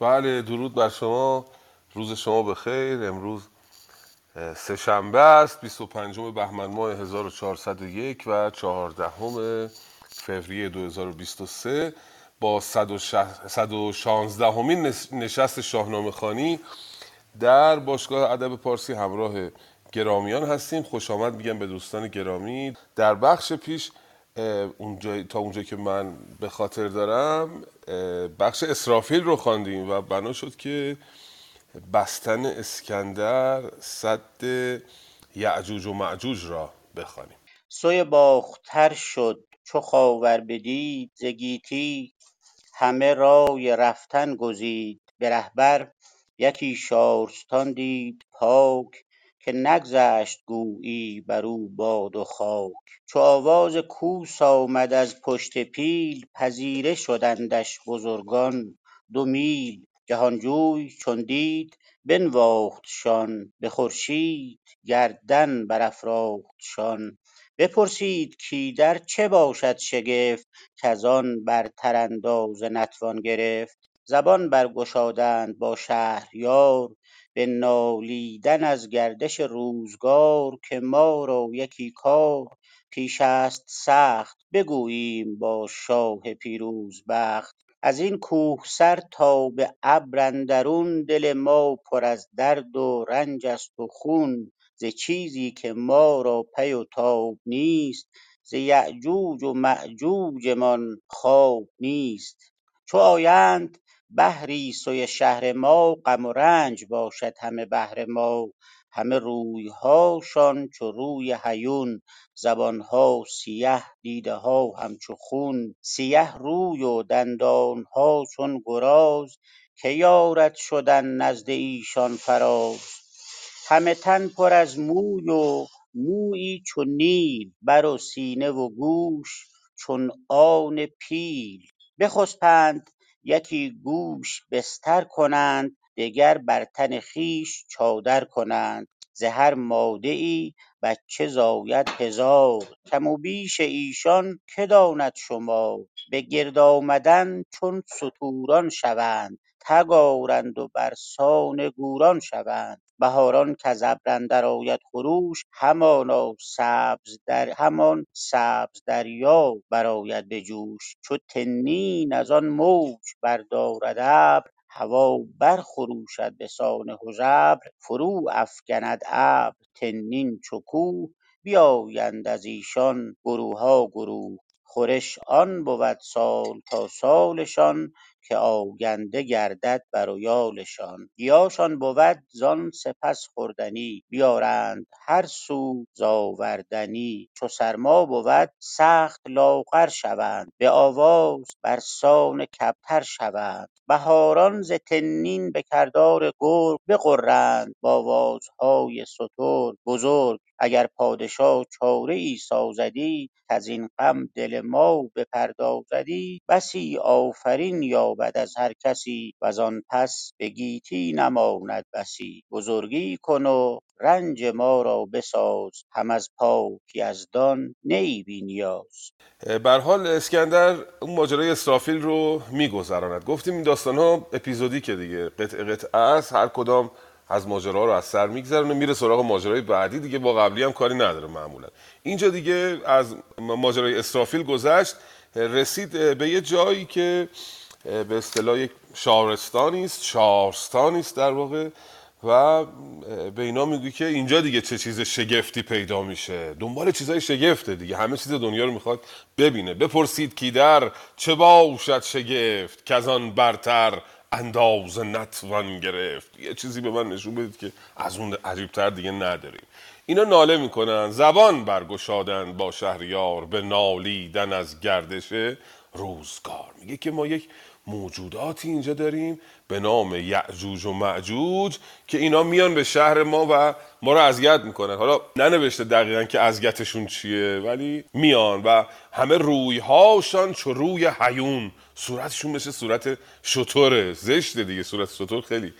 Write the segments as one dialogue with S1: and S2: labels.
S1: بله درود بر شما. روز شما بخیر. امروز سه شنبه است 25 بهمن ماه 1401 و 14 فوریه 2023 با 116 همین نشست شاهنامه خانی در باشگاه ادب پارسی همراه گرامیان هستیم. خوش آمد میگم به دوستان گرامی. در بخش پیش اونجا تا اونجا که من به خاطر دارم بخش اسرافیل رو خواندیم و بنا شد که بستن اسکندر صد یعجوج و معجوج را بخوانیم.
S2: سوی باختر شد چو خاور بدید زگیتی همه رای رفتن گزید. به رهبر یکی شارستان دید پاک که نگذشت گویی بر او باد و خاک. چو آواز کوس آمد از پشت پیل پذیره شدندش بزرگان. دو میل جهانجوی چون دید بنواختشان به خورشید گردن برافراختشان بپرسید کایدر چه باشد شگفت کزان برتر اندازه نتوان گرفت. زبان برگشادند با شهریار به نالیدن از گردش روزگار که ما را یکی کار پیش است سخت بگوییم با شاه پیروزبخت ازین کوهسر تا به ابر اندرون دل ما پر از درد و رنج است و خون ز چیزی که ما را پی و تاب نیست ز یأجوج و مأجوجمان خواب نیست چو آیند بهری سوی شهر ما غم و رنج باشد همه بهر ما. همه رویهاشان چو روی هیون زبانها سیه دیده ها همچو خون. سیه روی و دندانها چون گراز که یارد شدن نزد ایشان فراز. همه تن پر از موی و مویی چو نیل بر و سینه و گوش چون آن پیل. بخسپند یکی گوش بستر کنند دگر بر تن خویش چادر کنند. ز هر ماده ای بچه زاید هزار. کم و بیش ایشان که داند شمار؟ به گرد آمدن چون ستوران شوند تگ آرند و برسان گوران شوند. بهاران کز ابر اندر آید خروش همانا سبز دریا برآید به جوش. چو تنین ازان موج بردارد ابر هوا برخروشد بسان هژبر. فرو افگند ابر تنین چو کوه بیایند از ایشان گروها گروه. خورش آن بود سال تا سالشان که آگنده گردد بر و یالشان گیاشان بود زان سپس خوردنی. بیارند هر سو ز آوردنی. چو سرما بود سخت لاغر شوند. به آواز برسان کبتر شوند. بهاران ز تنین به کردار گرگ بغرند. بآوازهای شتر بزرگ اگر پادشا چاره ای سازدی کزین غم دل ما بپردازدی بسی آفرین یابد از هر کسی وزان پس به گیتی نماند بسی. بزرگی کن و رنج ما را بساز هم از پاک یزدان نه ای بی نیاز.
S1: به حال اسکندر اون ماجرای اسرافیل رو میگذراند. گفتیم این داستان ها اپیزودیکه دیگه. قطعه قطعه است هر کدام از ماجرا رو از سر میگذرونه میره سراغ ماجرای بعدی دیگه با قبلی هم کاری نداره معمولا. اینجا دیگه از ماجرای اسرافیل گذشت رسید به یه جایی که به اصطلاح یک شارستانی است شارستانی است در واقع و به اینا میگه که اینجا دیگه چه چیز شگفتی پیدا میشه. دنبال چیزای شگفته دیگه. همه چیز دنیا رو می‌خواد ببینه. بپرسید کی در چه باشد شگفت؟ کزان برتر اندازه نتوان گرفت. یه چیزی به من نشون بدید که از اون عجیبتر دیگه نداریم. اینا ناله می‌کنن زبان برگشادن با شهریار به نالیدن از گردش روزگار. میگه که ما یک موجوداتی اینجا داریم به نام یعجوج و معجوج که اینا میان به شهر ما و ما رو اذیت می‌کنن. حالا ننوشته دقیقا که اذیتشون چیه ولی میان و همه رویهاشان چو روی حیون صورتشون مثل صورت شطوره. زشت دیگه صورت شطور خیلی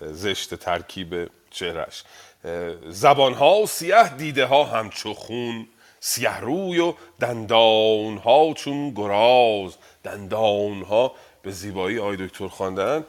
S1: زشت ترکیب چهرش زبانها سیه دیده ها همچو خون سیه روی و دندانها چون گراز. دندانها به زیبایی آی دکتر خواندن.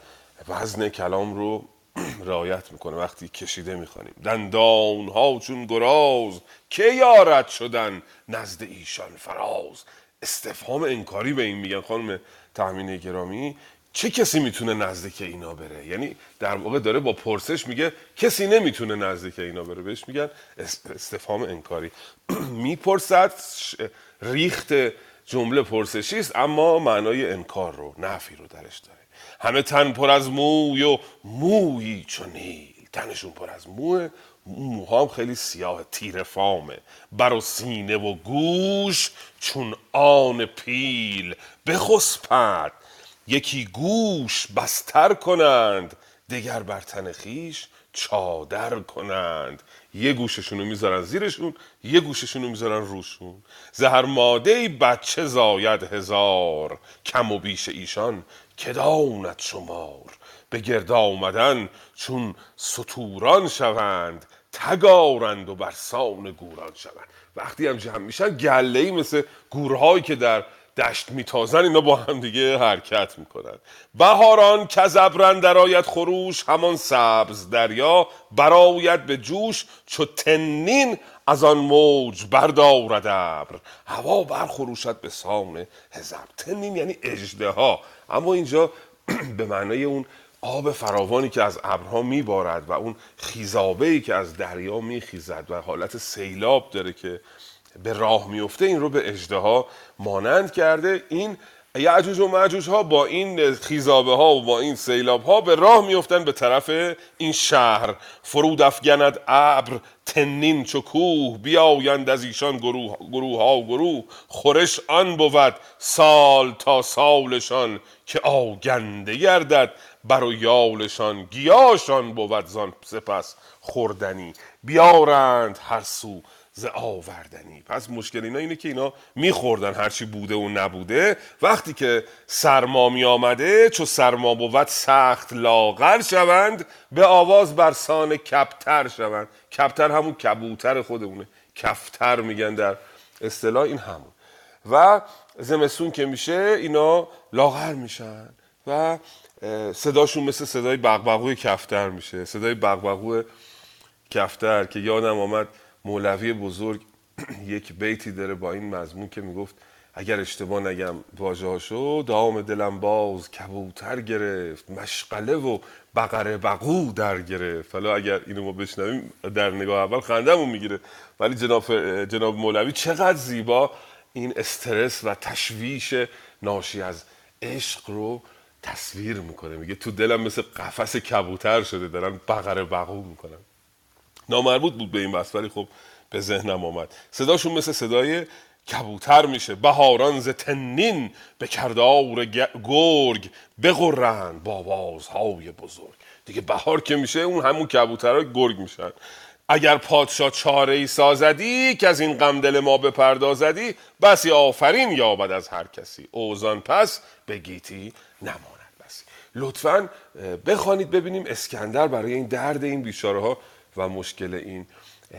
S1: وزن کلام رو رعایت می‌کنه وقتی کشیده می‌خوانیم. دندان ها چون گراز که یارت شدن نزد ایشان فراز؟ استفهام انکاری به این میگن خانم تامین گرامی. چه کسی می‌تونه نزدیک اینا بره؟ یعنی در واقع داره با پرسش میگه کسی نمی‌تونه نزدیک اینا بره. بهش میگن استفهام انکاری. می‌پرسد ریخت جمله پرسشی است اما معنای انکار رو نفی رو درش داره. همه تن پر از موی و مویی چون نیل. تنشون پر از موه. موها هم خیلی سیاه تیر فامه. بر و سینه و گوش چون آن پیل. بخسپد یکی گوش بستر کنند. دگر بر تن خیش چادر کنند. یه گوششونو می‌ذارن زیرشون یه گوششونو می‌ذارن روشون. زهر ماده بچه زاید هزار. کم و بیش ایشان که داند شمار. به گرد آمدن چون سطوران شوند. تگارند و برسان گوران شوند. وقتی هم جمع میشن گله ای مثل گورهایی که در دشت میتازن اینا با هم دیگه حرکت می‌کنن بهاران کزبرن در آید خروش همان سبز دریا براید به جوش چو تنین از آن موج بردارد ابر. هوا برخروشد به سان هزب تنین یعنی اجده ها اما اینجا به معنای اون آب فراوانی که از ابرها میبارد و اون خیزابه ای که از دریا میخیزد و حالت سیلاب داره که به راه میفته این رو به اجده مانند کرده. این یعجوج و معجوج ها با این خیزابه ها و با این سیلاب ها به راه میفتن به طرف این شهر. فرود افگند ابر تنین چو کوه بیایند از ایشان گروه, گروه ها و گروه. خورش آن بود سال تا سالشان که آگنده گردد. بر و یالشان گیاشان بود زان سپس خوردنی. بیارند هر سو ز آوردنی. پس مشکل اینا اینه که اینا میخوردن هرچی بوده و نبوده. وقتی که سرما می آمده چو سرما بود سخت لاغر شوند به آواز برسان کپتر شوند. کپتر همون کبوتر خودمونه. کفتر میگن در اصطلاح این همون. و زمستون که میشه اینا لاغر میشن. و صداشون مثل صدای بغبغوی کفتر میشه. صدای بغبغو کفتر که یادم آمد مولوی بزرگ یک بیتی داره با این مضمون که می‌گفت اگر اشتباه نگم واژه‌هاشو دام دلم باز کبوتر گرفت مشغله و بقره بقو در گرفت. حالا اگر اینو ما بشنویم در نگاه اول خندمون می‌گیره. ولی جناب, جناب مولوی چقدر زیبا این استرس و تشویش ناشی از عشق رو تصویر می‌کنه. میگه تو دلم مثل قفس کبوتر شده دارن بقره بقو می‌کنن. نامربوط بود به این بس ولی خب به ذهنم آمد. صداشون مثل صدای کبوتر میشه. بهاران ز تنین به کردار گرگ بغرند با بازهای بزرگ. دیگه بهار که میشه اون همون کبوترها گرگ میشن. اگر پادشاه چاره ای سازدی که از این غم دل ما بپردازدی بسی آفرین یابد از هر کسی. اوزان پس به گیتی نماند. بسی لطفا بخوانید ببینیم اسکندر برای این درد این بیچاره ها و مشکل این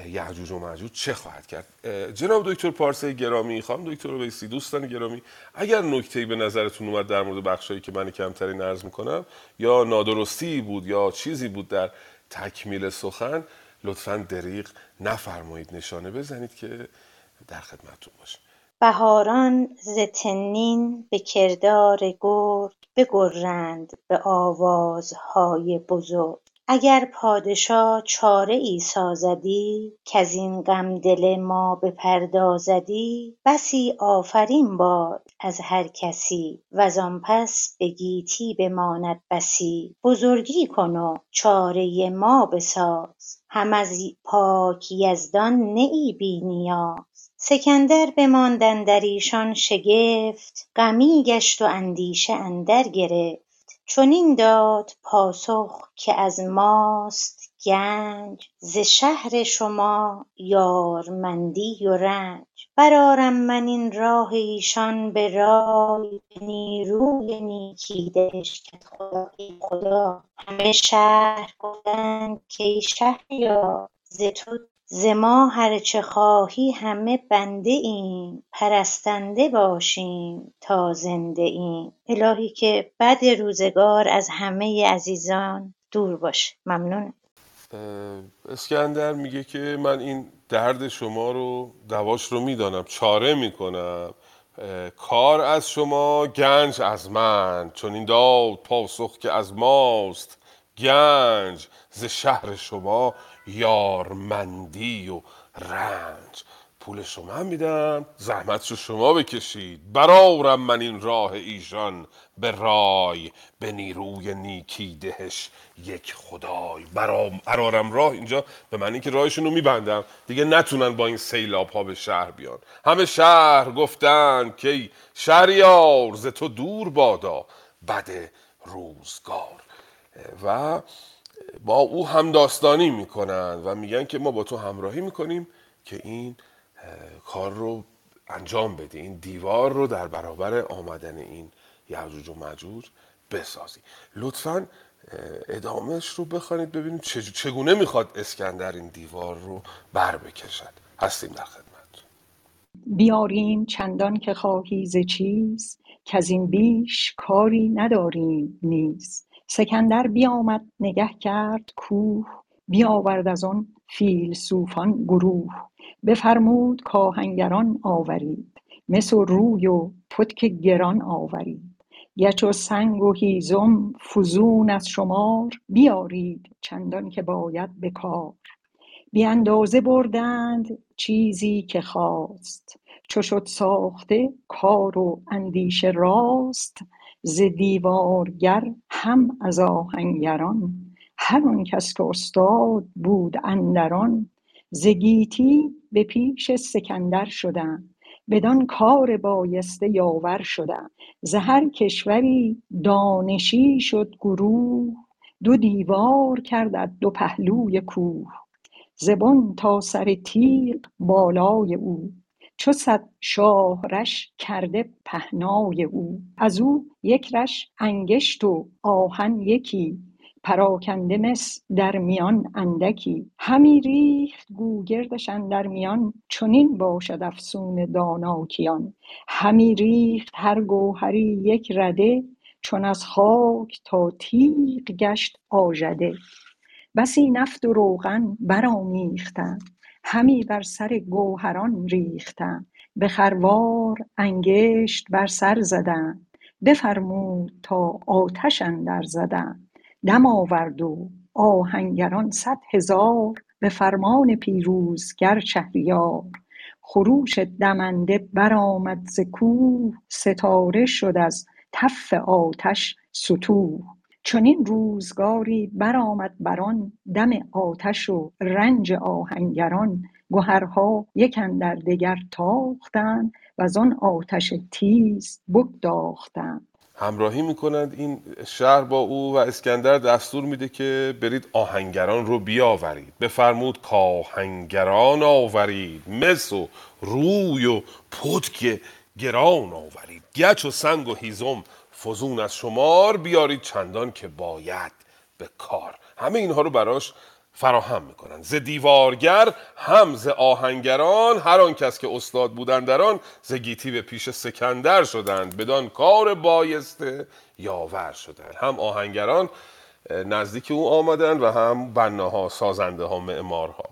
S1: یعجوج و معجوج چه خواهد کرد. جناب دکتر پارسه گرامی خواهم دکتر بیسی دوستان گرامی اگر نکته‌ای به نظرتون اومد در مورد بخشایی که من کمتری عرض می‌کنم یا نادرستی بود یا چیزی بود در تکمیل سخن لطفا دریغ نفرمایید نشانه بزنید که در خدمتتون باشیم.
S3: بهاران ز تنین به کردار گرگ بگرند به آوازهای بزرگ. اگر پادشا چاره ای سازدی این غم دل ما بپردازدی بسی آفرین باد از هر کسی وزان پس به گیتی بماند بسی. بزرگی کن و چاره ما بساز. هم از پاک یزدان نه ای بی نیاز. سکندر بماند اندر ایشان شگفت غمی گشت و اندیشه اندر گرفت. چنین داد پاسخ که از ماست گنج ز شهر شما یارمندی و رنج. برآرم من این راه ایشان به رای به نیروی نیکی دلش خدا خدا. همه شهر گفتند کای شهریار ز تو
S4: ز ما هر چه خواهی همه بنده ایم پرستنده باشیم تا زنده ایم. الهی که بد روزگار از همه عزیزان دور باشه. ممنونم.
S1: اسکندر میگه که من این درد شما رو دواش رو می‌دانم چاره می‌کنم. کار از شما گنج از من. چون این داد پاسخ که از ماست گنج. ز شهر شما یارمندی و رنج. پول شما هم میدم. زحمت رو شما بکشید. برارم من این راه ایشان. به رای به نیروی نیکی دهش. یک خدای. برارم راه اینجا. به معنی که راهشون رو میبندم. دیگه نتونن با این سیلاب ها به شهر بیان. همه شهر گفتن که شهریار ز تو دور بادا. بد روزگار. و با او هم داستانی می‌کنن و میگن که ما با تو همراهی می‌کنیم که این کار رو انجام بدی این دیوار رو در برابر آمدن این یعجوج و مجوج بسازی. لطفا ادامهش رو بخوانید ببینیم چگونه می‌خواد اسکندر این دیوار رو بر بکشد. هستیم در خدمت.
S5: بیاریم چندان که خواهی ز چیز که از این بیش کاری نداریم نیز. سکندر بیامد نگه کرد کوه بیاورد از آن فیلسوفان گروه. بفرمود کاهنگران آورید مس و روی و پتک گران آورید. گچ و سنگ و هیزم فزون از شمار بیارید چندان که باید به کار. بی اندازه بردند چیزی که خواست. چو شد ساخته کار و اندیشه راست. ز دیوارگر هم از آهنگران هر آن کس که استاد بود اندران. ز گیتی به پیش سکندر شدند بدان کار بایسته یاور شدند ز هر کشوری دانشی شد گروه دو دیوار کرد دو پهلوی کوه. ز بن تا سر تیغ بالای او چو صد شاهرش کرده پهنای او. از او یک رش انگشت و آهن یکی پراکنده مس در میان اندکی. همی ریخت گوگردش اندر میان چنین باشد افسون دانا کیان همی ریخت هر گوهری یک رده چون از خاک تا تیغ گشت آژده. بسی نفت و روغن برآمیختند. همی بر سر گوهران ریختند به خروار انگشت بر سر زدند بفرمود تا آتش اندر زدند دم آورد و آهنگران صد هزار به فرمان پیروزگر شهریار. خروش دمنده برآمد ز کوه ستاره شد از تف آتش ستوه چنین روزگاری برآمد بر آن دم آتش و رنج آهنگران. گهرها یک اندر دگر تاختند وزان آتش تیز بگداختند.
S1: همراهی می‌کنند این شهر با او و اسکندر دستور میده که برید آهنگران رو بیاورید. بفرمود کاهنگران آورید مس و روی و پتک گران آورید. گچ و سنگ و هیزم فزون از شمار بیارید چندان که باید به کار. همه اینها رو براش فراهم می‌کنن. ز دیوارگر هم ز آهنگران هر آن کس که استاد بودند در آن ز گیتی به پیش سکندر شدند. بدان کار بایسته یاور شدند. هم آهنگران نزدیک او آمدند و هم بناها سازنده ها معمارها.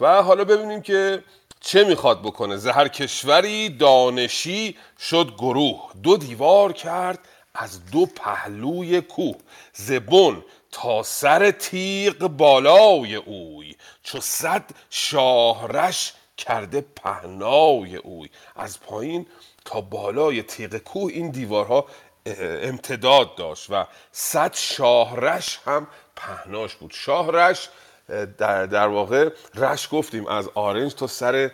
S1: و حالا ببینیم که چه می‌خواد بکنه. ز هر کشوری دانشی شد گروه. دو دیوار کرد از دو پهلوی کوه زبون تا سر تیغ بالای اوی چو صد شاهرش کرده پهنای اوی. از پایین تا بالای تیغ کوه این دیوارها امتداد داشت و صد شاهرش هم پهناش بود. شاهرش در, در واقع رش گفتیم از آرنج تا سر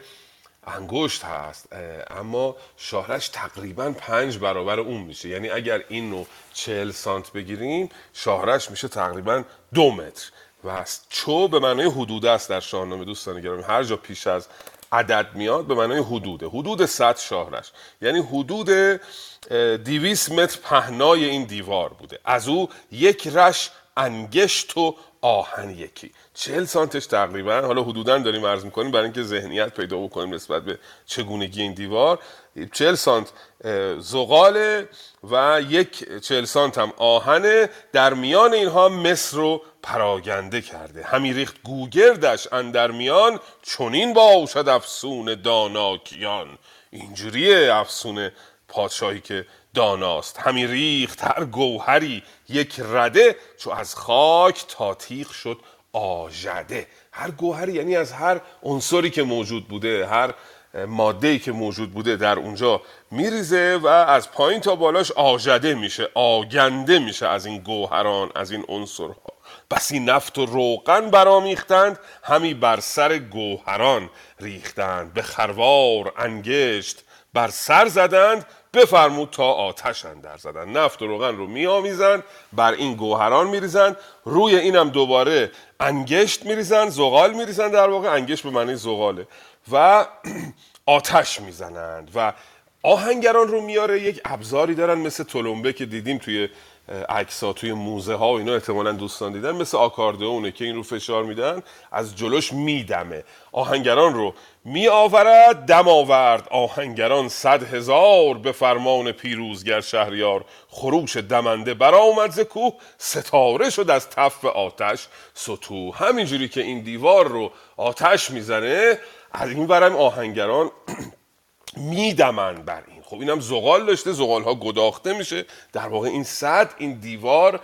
S1: انگشت هست اما شاهرش تقریبا پنج برابر اون میشه. یعنی اگر این رو چهل سانت بگیریم شاهرش میشه تقریبا دو متر. و چو به معنای حدود است در شاهنامه دوستان گرامی. هر جا پیش از عدد میاد به معنای حدوده. حدود 100 شاهرش. یعنی حدود 200 متر پهنای این دیوار بوده. از او یک رش انگشت و آهن یکی. چهل سانتش تقریبا. حالا حدودا داریم عرض می‌کنیم برای اینکه ذهنیت پیدا بکنیم نسبت به چگونگی این دیوار. چهل سانت زغال و یک چهل سانت هم آهنه. در میان اینها مصر رو پراگنده کرده. همی ریخت گوگردش اندر میان. چنین باشد افسون داناکیان. اینجوریه افسون پادشاهی که داناست. همی ریخت هر گوهری یک رده. چو از خاک تا تیغ شد آژده. هر گوهری یعنی از هر عنصری که موجود بوده هر ماده که موجود بوده در اونجا میریزه و از پایین تا بالاش آژده میشه آگنده میشه از این گوهران از این عنصرها. بسی نفت و روغن برامیختند همی بر سر گوهران ریختند. به خروار انگشت بر سر زدند بفرمود تا آتش اندر زدن. نفت و روغن رو میآمیزن بر این گوهران میریزن روی اینم دوباره انگشت میریزن زغال میریزن در واقع. انگشت به معنی زغاله. و آتش می‌زنند و آهنگران رو میاره. یک ابزاری دارن مثل تلمبه که دیدیم توی عکس توی موزه ها و اینا احتمالا دوستان دیدن. مثل آکاردئونه که این رو فشار میدن از جلوش میدمه. آهنگران رو می آورد دم آورد. آهنگران صد هزار به فرمان پیروزگر شهریار خروش دمنده برآمد ز کوه. ستاره شد از تف آتش سطو همینجوری که این دیوار رو آتش می‌زنه از این ورم آهنگران میدمن بر این. خب اینم زغال داشته زغال ها گداخته میشه. در واقع این صد این دیوار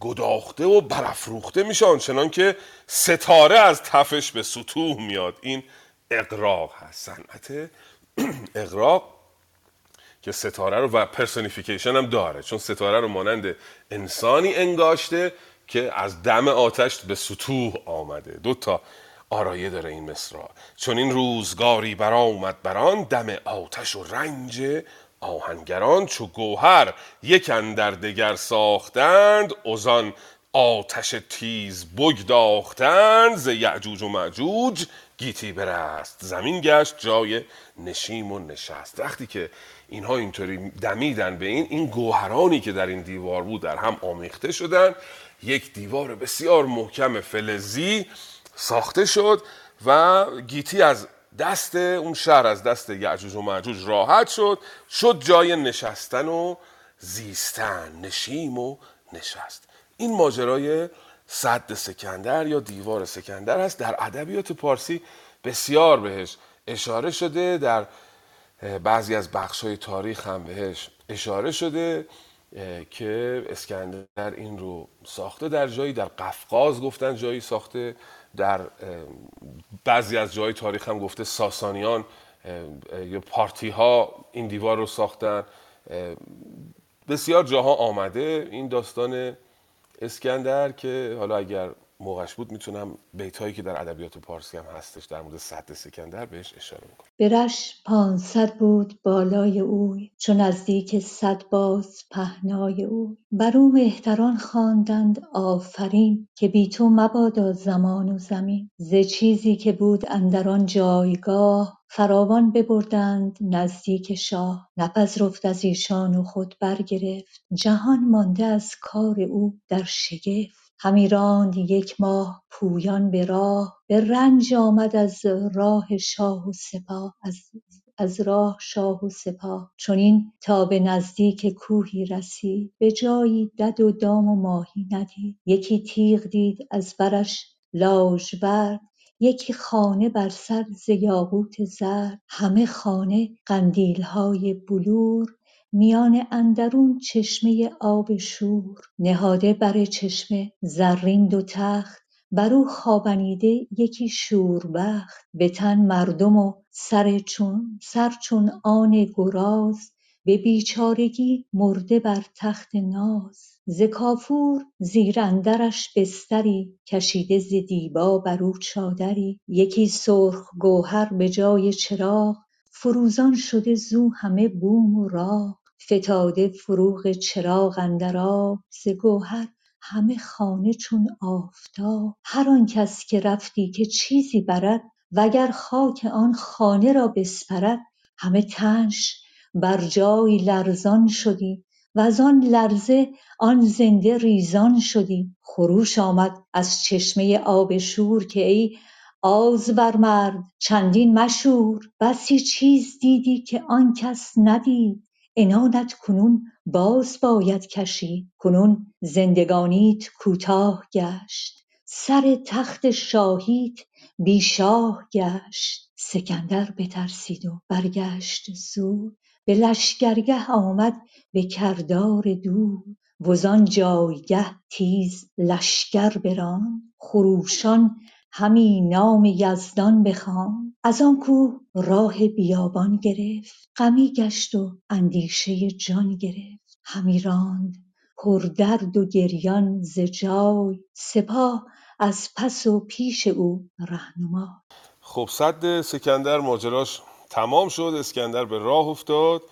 S1: گداخته و برافروخته میشه آنچنان که ستاره از تفش به سطوح میاد. این اقراق هست. صنعت اقراق که ستاره رو و پرسونیفیکیشن هم داره چون ستاره رو مانند انسانی انگاشته که از دم آتش به سطوح آمده. دو تا آرایه داره این مصرا چون این روزگاری برآمد بران دم آتش و رنج آهنگران چو گوهر یک در دگر ساختند ازان آتش تیز بگداختند ز یعجوج و معجوج گیتی برست. زمین گشت جای نشیم و نشست. وقتی که اینها اینطوری دمیدن به این این گوهرانی که در این دیوار بود در هم آمیخته شدن یک دیوار بسیار محکم فلزی ساخته شد و گیتی از دست اون شهر از دست یعجوج و معجوج راحت شد. شد جای نشستن و زیستن نشیم و نشست. این ماجرای صد سکندر یا دیوار سکندر هست در ادبیات پارسی بسیار بهش اشاره شده. در بعضی از بخش های تاریخ هم بهش اشاره شده که اسکندر این رو ساخته در جایی در قفقاز گفتن جایی ساخته. در بعضی از جای تاریخ هم گفته ساسانیان یا پارتی ها این دیوار رو ساختن. بسیار جاها آمده این داستان اسکندر که حالا اگر موقعش بود می‌تونم بیت هایی که در ادبیات پارسی هم هستش در مورد صد سکندر بهش اشاره می‌کنم
S6: برش پانصد بود بالای اوی چون نزدیک صد باز پهنای اوی. بر او مهتران خواندند آفرین که بی تو مبادا زمان و زمین. ز چیزی که بود اندر آن جایگاه فراوان ببردند نزدیک شاه. نپذرفت از ایشان و خود برگرفت. جهان مانده از کار او در شگفت. همی راند یک ماه پویان به راه به رنج آمد از راه شاه و سپاه از راه شاه و سپاه. چنین تا به نزدیک کوهی رسید به جایی دد و دام و ماهی ندید. یکی تیغ دید از برش لاژورد یکی خانه بر سر ز یاقوت زرد. همه خانه قندیلهای بلور. میان اندرون چشمه آب شور نهاده بر چشمه زرین دو تخت بر او خوابنیده یکی شوربخت. به تن مردم و سر چون آن گراز به بیچارگی مرده بر تخت ناز. ز کافور زیر اندرش بستری کشیده ز دیبا بر او چادری. یکی سرخ گوهر به جای چراغ فروزان شده زو همه بوم و راغ. فتاده فروغ چراغ اندر آب ز گوهر همه خانه چون آفتاب. هر آن کس که رفتی که چیزی برد وگر خاک آن خانه را بسپرد. همه تنش بر جای لرزان شدی و آن لرزه آن زنده ریزان شدی. خروش آمد از چشمه آب شور که ای مرد چندین مشور. بسی چیز دیدی که آن کس ندید. عنانت کنون باز باید کشید کنون زندگانیت کوتاه گشت. سر تخت شاهیت بی شاه گشت. سکندر بترسید و برگشت زود به لشکرگه آمد به کردار دور وزان جایگه تیز لشکر براند. خروشان همی نام یزدان بخواند. از آن کوه راه بیابان گرفت غمی گشت و اندیشه جان گرفت. همی راند پردرد و گریان ز جای سپاه از پس و پیش او رهنمای
S1: خب صد سکندر ماجراش تمام شد اسکندر به راه افتاد.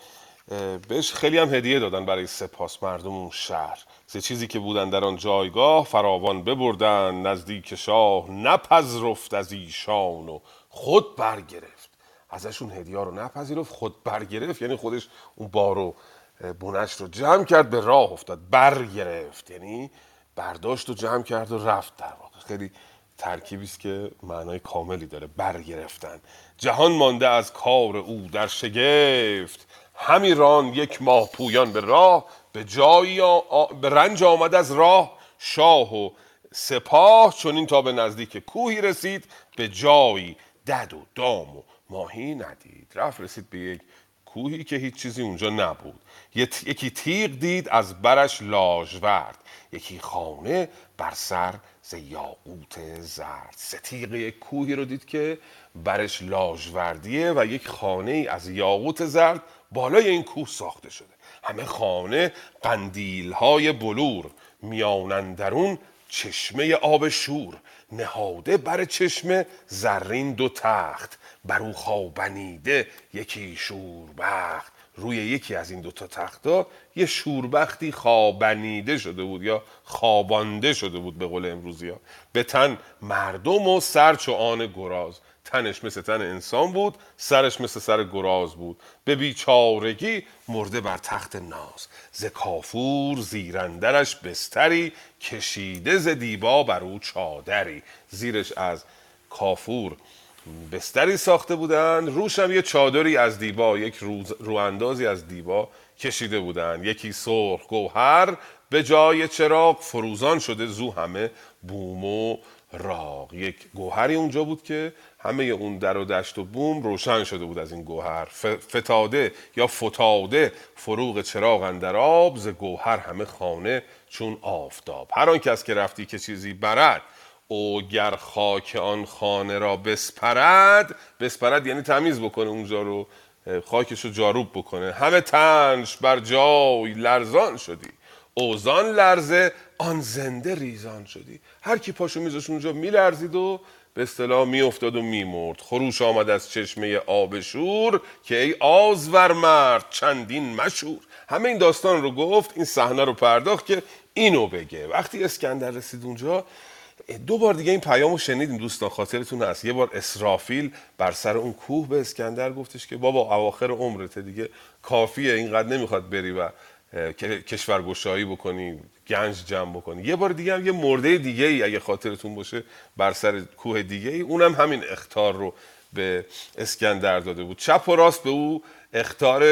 S1: بهش خیلی هم هدیه دادن برای سپاس مردم اون شهر. سه چیزی که بودن در آن جایگاه فراوان ببردن نزدیک شاه نپذرفت از ایشان و خود برگرفت. ازشون هدیه رو نپذیرفت خود برگرفت. یعنی خودش اون بارو بونش رو جمع کرد به راه افتاد. برگرفت. یعنی برداشت و جمع کرد و رفت در واقع. خیلی ترکیبی است که معنای کاملی داره. برگرفتن. جهان مانده از کار او در شگفت. همی ران یک ماه پویان به راه به جایی به رنج آمد از راه. شاه و سپاه چون این تا به نزدیک کوهی رسید به جایی دد و دام و ماهی ندید. رفت رسید به یک کوهی که هیچ چیزی اونجا نبود. یکی تیغ دید از برش لاژورد یکی خانه بر سر ز یاقوت زرد. سه تیغ یک کوهی رو دید که برش لاژوردیه و یک خانه از یاقوت زرد بالای این کوه ساخته شده. همه خانه قندیل های بلور. میانن درون چشمه آب شور نهاده بر چشمه زرین دو تخت. بر او خوابنیده یکی شوربخت. روی یکی از این دوتا تختا یه شوربختی خوابنیده شده بود یا خوابانده شده بود به قول امروزی ها به تن مردم و سرچ و آن گراز. تنش مثل تن انسان بود سرش مثل سر گراز بود. به بیچارگی مرده بر تخت ناز. ز کافور زیرندرش بستری کشیده ز دیبا بر او چادری. زیرش از کافور بستری ساخته بودند. روش هم یه چادری از دیبا یک رواندازی از دیبا کشیده بودند. یکی سرخ گوهر به جای چراغ فروزان شده زو همه بوم و راغ. یک گوهری اونجا بود که همه اون در و دشت و بوم روشن شده بود از این گوهر. فتاده یا فتاده فروغ چراغ اندر آب ز گوهر همه خانه چون آفتاب. هر آن کس که رفتی که چیزی برد او گر خاک آن خانه را بسپرد بسپرد یعنی تمیز بکنه اونجا رو خاکش رو جاروب بکنه. همه تنش بر جای لرزان شدی. اوزان لرزه آن زنده ریزان شدی. هر کی پاشو میذاش اونجا میلرزید و به اصطلاح میافتاد و میمرد. خروش آمد از چشمه آب شور که ای آزور مرد چندین مشور همه این داستان رو گفت این صحنه رو پرداخت که اینو بگه. وقتی اسکندر رسید اونجا دو بار دیگه این پیامو شنیدیم دوستان خاطرتون هست. یه بار اسرافیل بر سر اون کوه به اسکندر گفتش که بابا اواخر عمرته دیگه کافیه اینقدر نمی‌خواد بری و کشورگشایی بکنی. گنج جمع بکنی. یه بار دیگه هم یه مرده دیگه ای اگه خاطرتون باشه بر سر کوه دیگه ای اونم همین اختار رو به اسکندر داده بود. چپ و راست به او اختار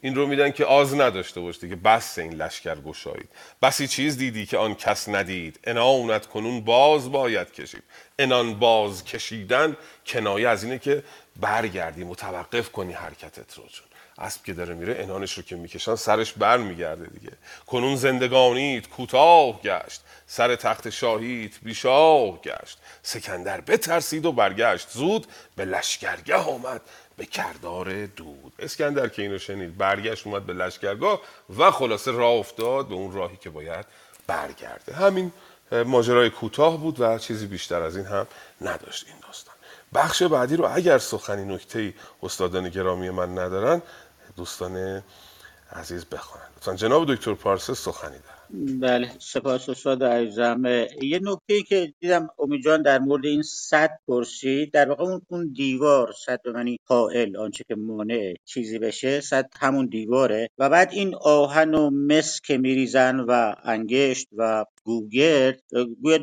S1: این رو میدن که آز نداشته باشه که بس این لشکر گشایید. بسی چیز دیدی که آن کس ندید. انانت کنون باز باید کشید. انان باز کشیدن کنایه از اینه که برگردی متوقف کنی حرکتت رو. چون اسب که داره میره انانش رو که می‌کشن سرش بر میگرده دیگه. کنون زندگانیت کوتاه گشت سر تخت شاهیت بیشاه گشت. سکندر بترسید و برگشت زود به لشکرگه آمد به کردار دود. اسکندر که اینو شنید برگشت اومد به لشکرگاه و خلاصه راه افتاد به اون راهی که باید برگرده. همین ماجرای کوتاه بود و چیزی بیشتر از این هم نداشت این داستان. بخش بعدی رو اگر سخنی نکته استادان گرامی من ندارن دوستان عزیز بخوانند لطفا جناب دکتر پارسه سخنی دارن.
S2: بله سپاس استاد عزیزم. یه نکته که دیدم امید جان در مورد این صد پرسید در واقع اون اون دیوار صد به معنی حائل آنچه که مانع چیزی بشه صد همون دیواره. و بعد این آهن و مس که میریزن و انگشت و گوگرد گویا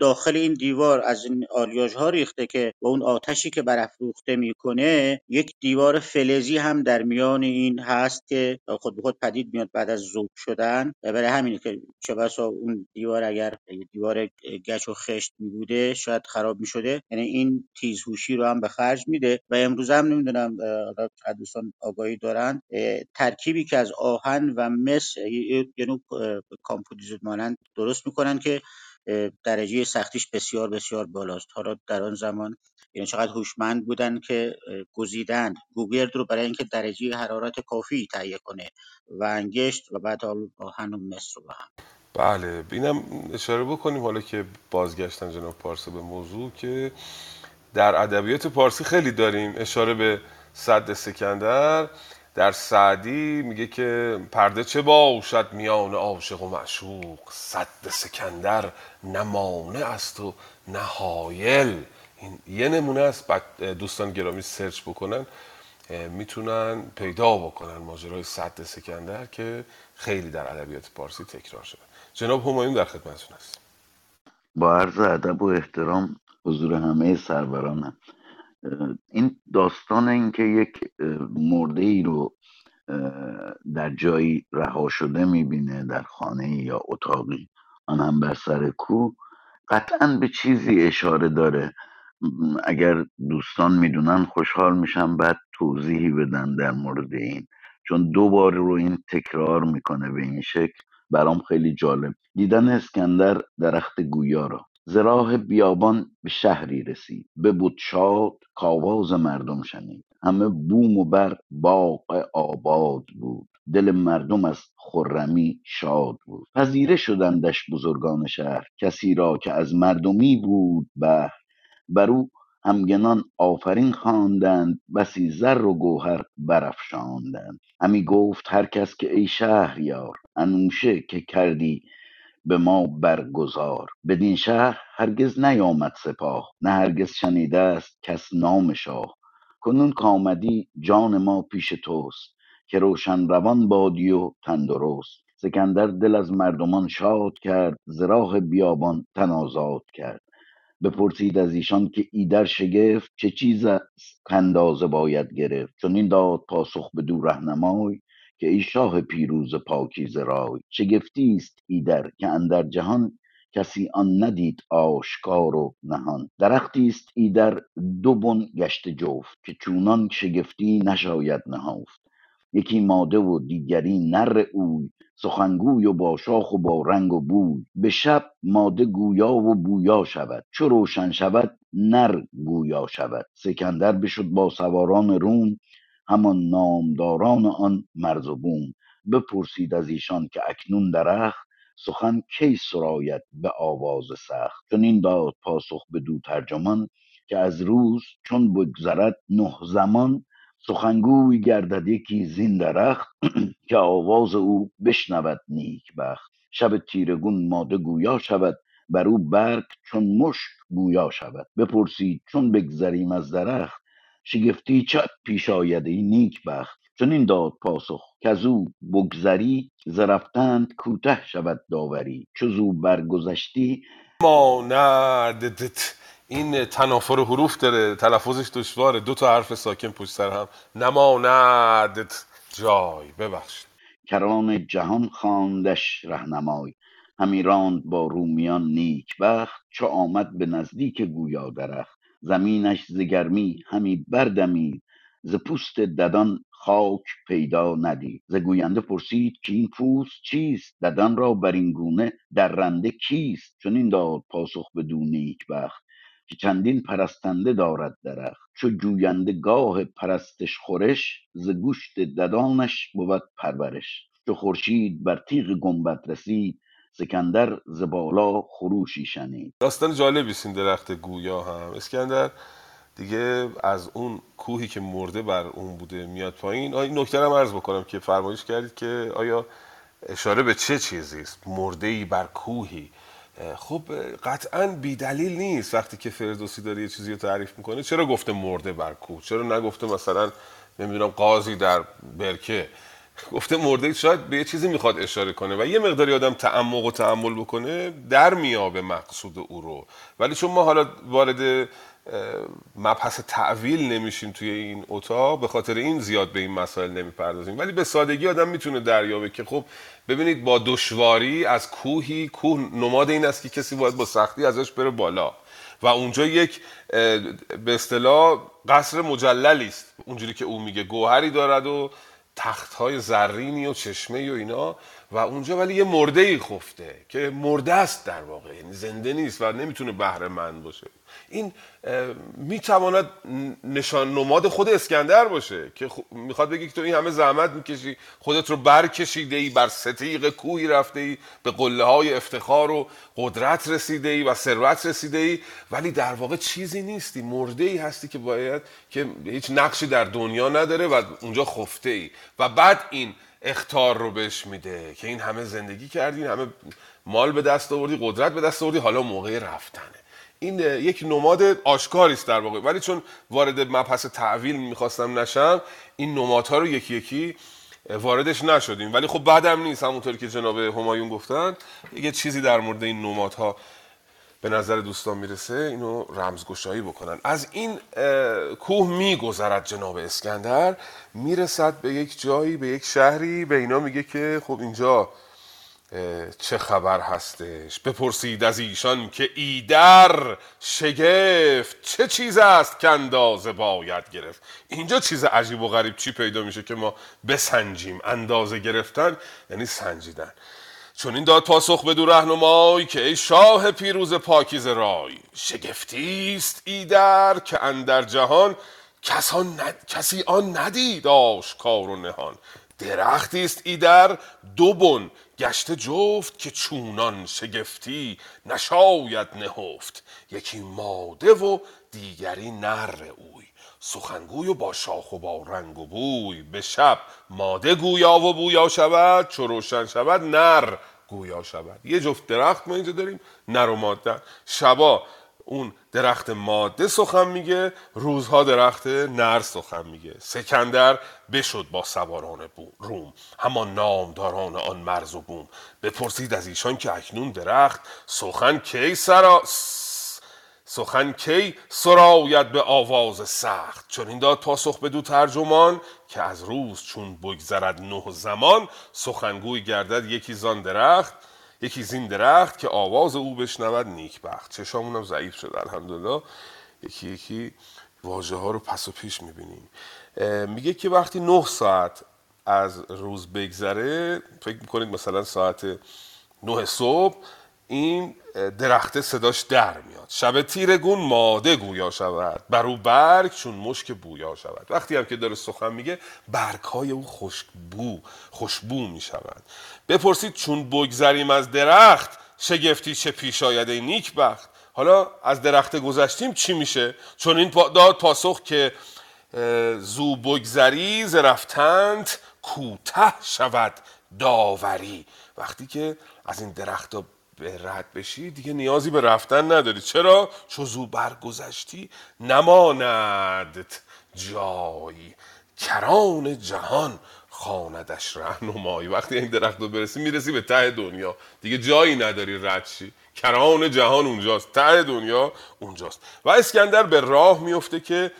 S2: داخل این دیوار از این آلیاژ ها ریخته که با اون آتشی که برافروخته می‌کنه یک دیوار فلزی هم در میان این هست که خود به خود پدید میاد بعد از ذوب شدن. برای همینه که چه بسا اون دیوار اگر دیوار گچ و خشت می بوده شاید خراب می شده یعنی این تیزهوشی رو هم به خرج میده. و امروز هم نمی‌دونم دوستان آگاهی دارن ترکیبی که از آهن و مس نوع کامپوزیت مانند درست می‌کنن که درجه سختیش بسیار بسیار بالاست. حالا در آن زمان یعنی چقدر هوشمند بودن که گزیدند گوگرد رو برای اینکه درجه حرارت کافی تهیه کنه. و انگشت و بعد آهن و مس رو هم.
S1: بله اینم اشاره بکنیم حالا که بازگشتن جناب پارسا به موضوع که در ادبیات پارسی خیلی داریم. اشاره به صد سکندر. در سعدی میگه که پرده چه باشد میان عاشق و معشوق؟ صد سکندر نه مانع است و نه حایل. این یه نمونه است. بعد دوستان گرامی سرچ بکنن. می‌تونن پیدا بکنن ماجرای صد سکندر که خیلی در ادبیات پارسی تکرار شده. جناب همایون در خدمتتون هست
S7: با عرض ادب و احترام حضور همه سرورانم. اه، این داستان اینکه یک مرده ای رو در جایی رها شده می‌بینه در خانه یا اتاقی آن هم بر سر کو قطعا به چیزی اشاره داره. اگر دوستان می‌دونن خوشحال میشم بعد توضیحی بدن در مورد این. چون دو بار رو این تکرار می‌کنه به این شکل. برام خیلی جالب. دیدن اسکندر درخت گویا ز راه بیابان به شهری رسید. ببد شاد کاواز مردم شنید. همه بوم و بر باغ آباد بود. دل مردم از خرمی شاد بود. پذیره شدندش بزرگان شهر. کسی را که از مردمی بود بهر بر او همگنان آفرین خواندند. بسی زر و گوهر برافشاندند. همی گفت هر کس که ای شهریار انوشه که کردی به ما برگزار. بدین شهر هرگز نیامد سپاه. نه هرگز شنیده است کس نام شاه. کنون کامدی جان ما پیش توست که روشن روان بادی و تندرست. سکندر دل از مردمان شاد کرد ز راه بیابان تن آزاد کرد. بپرسید از ایشان که ایدر شگفت چه چیز است کاندازه باید گرفت. چنین داد پاسخ بدو رهنمای. که ای شاه پیروز پاکیزه رای شگفتی است ایدر که اندر جهان کسی آن ندید آشکار و نهان. درختی است ایدر دو بن گشته جفت که چونان شگفتی نشاید نهفت. یکی ماده و دیگری نر اوی سخنگوی و با شاخ و با رنگ و بوی. به شب ماده گویا و بویا شود چو روشن شود نر گویا شود. سکندر بشد با سواران روم همان نامداران آن مرز و بوم بپرسید از ایشان که اکنون درخت سخن کی سراید به آواز سخت. چنین داد پاسخ بدو ترجمان که از روز چون بگذرد نه زمان سخنگوی گردد یکی زین درخت که آواز او بشنود نیک بخت. شب تیرگون ماده گویا شود بر او برگ چون مشک گویا شود. بپرسید چون بگذریم از درخت شگفتی چه پیش آید ای نیک بخت چون این داد پاسخ که او بگذری ز رفتند کوته شود داوری. چو زو برگذشتی
S1: ماندت این تنافر حروف داره تلفظش دشواره. دو تا حرف ساکن پشت سر هم. نماندت جای ببخشید.
S7: کران جهان خواندش رهنمای. همی راند با رومیان نیک بخت چو آمد به نزدیک گویا درخت. زمینش ز گرمی همی بردمید ز پوست ددان خاک پیدا ندید. ز گوینده پرسید که این پوست چیست؟ ددان را بر این گونه درنده کیست؟ چنین داد پاسخ بدو نیک بخت که چندین پرستنده دارد درخت. چو جوینده گاه پرستش خورش ز گوشت ددانش بود پرورش. چو خورشید بر تیغ گنبد رسید سکندر ز بالا خروشی شنید.
S1: داستان جالبی است این درخت گویا هم. اسکندر دیگه از اون کوهی که مرده بر اون بوده میاد پایین. این نکته هم عرض بکنم که فرمایش کردید که آیا اشاره به چه چیزی است؟ مرده ای بر کوهی. خب قطعا بیدلیل نیست وقتی که فردوسی داره یه چیزی رو تعریف می‌کنه. چرا گفته مرده بر کوه؟ چرا نگفته مثلا نمی‌دونم قاضی در برکه؟ گفته مرده شاید به یه چیزی می‌خواد اشاره کنه و یه مقداری آدم تعمق و تعمل بکنه در میابه مقصود او رو. ولی چون ما حالا وارد مبحث تعویل نمیشیم توی این اتاق به خاطر این زیاد به این مسائل نمی‌پردازیم. ولی به سادگی آدم می‌تونه دریابه که خب ببینید با دشواری از کوهی کوه نماد این است که کسی باید با سختی ازش بره بالا. و اونجا یک به اصطلاح قصر مجللی است. اونجوری که او میگه گوهری دارد و تخت های زرینی و چشمه و اینا و اونجا ولی یه مرده ای خفته که مرده است در واقع یعنی زنده نیست و نمی‌تونه بهره مند باشه. این می‌تواند نشان نماد خود اسکندر باشه که می‌خواد بگی که تو این همه زحمت می‌کشی خودت رو برکشیده ای بر ستیق کوهی رفته ای به قله های افتخار و قدرت رسیده ای و ثروت رسیده ای ولی در واقع چیزی نیستی مرده ای هستی که باید که هیچ نقشی در دنیا نداره و اونجا خفته ای و بعد این اختار رو بهش میده که این همه زندگی کردی همه مال به دست آوردی قدرت به دست آوردی حالا موقع رفتنه. این یک نماد آشکاری است در واقع. ولی چون وارد مبحث تعویل می‌خواستم نشم این نمادها رو یکی یکی واردش نشدیم. ولی خب بعدم نیست همونطوری که جناب همایون گفتن. یه چیزی در مورد این نمادها به نظر دوستان می‌رسه اینو رمزگشایی بکنن. از این کوه میگذرد جناب اسکندر می‌رسد به یک جایی به یک شهری به اینا میگه که خب اینجا چه خبر هستش؟ بپرسید از ایشان که ایدر شگفت. چه چیز است که اندازه باید گرفت؟ اینجا چیز عجیب و غریب چی پیدا میشه که ما بسنجیم؟ اندازه گرفتن یعنی سنجیدن. چون این داد پاسخ به دو رهنمای که ای شاه پیروز پاکیز رای شگفتی است ایدر که اندر جهان کسی آن ندید آشکار و نهان. درختی است ایدر دو بن گشته جفت که چونان شگفتی نشاید نهفت یکی ماده و دیگری نر اوی. سخنگوی و با شاخ و با رنگ و بوی به شب ماده گویا و بویا شود چو روشن شود نر گویا شود. یه جفت درخت ما اینجا داریم نر و ماده. شبا اون درخت ماده سخن میگه روزها درخت نر سخن میگه. سکندر بشد با سواران روم. همان نامداران آن مرز و بوم. بپرسید از ایشان که اکنون درخت سخن کی سرا سخن کی سراید به آواز سخت؟ چون این داد پاسخ به دو ترجمان که از روز چون بگذرد نه زمان سخنگوی گردد یکی زان درخت. یکی زین درخت که آواز او بشنود نیکبخت. چشامون هم ضعیف شد الحمدلله. یکی یکی واژه ها رو پس و پیش می‌بینیم. میگه که وقتی نه ساعت از روز بگذره فکر می‌کنید مثلا ساعت نه صبح این درخت صداش در میاد. شب تیرگون ماده گویا شود. برو برگ چون مشک بویا شود. وقتی هم که داره سخن میگه برگ های او خوشبو خوشبو می‌شود بپرسید چون بگذریم از درخت شگفتی چه پیش آید نیک بخت حالا از درخت گذشتیم چی میشه؟ چون این داد پاسخ که زو بگذری ز رفتند کوته شود داوری. وقتی که از این درخت رد بشی دیگه نیازی به رفتن نداری. چرا؟ چو زو برگذشتی نماند جایی کران جهان خاندش رهنمایی وقتی این درخت رو برسی می‌رسی به ته دنیا. دیگه جایی نداری رد شی. کران جهان اونجاست. ته دنیا اونجاست. و اسکندر به راه میفته که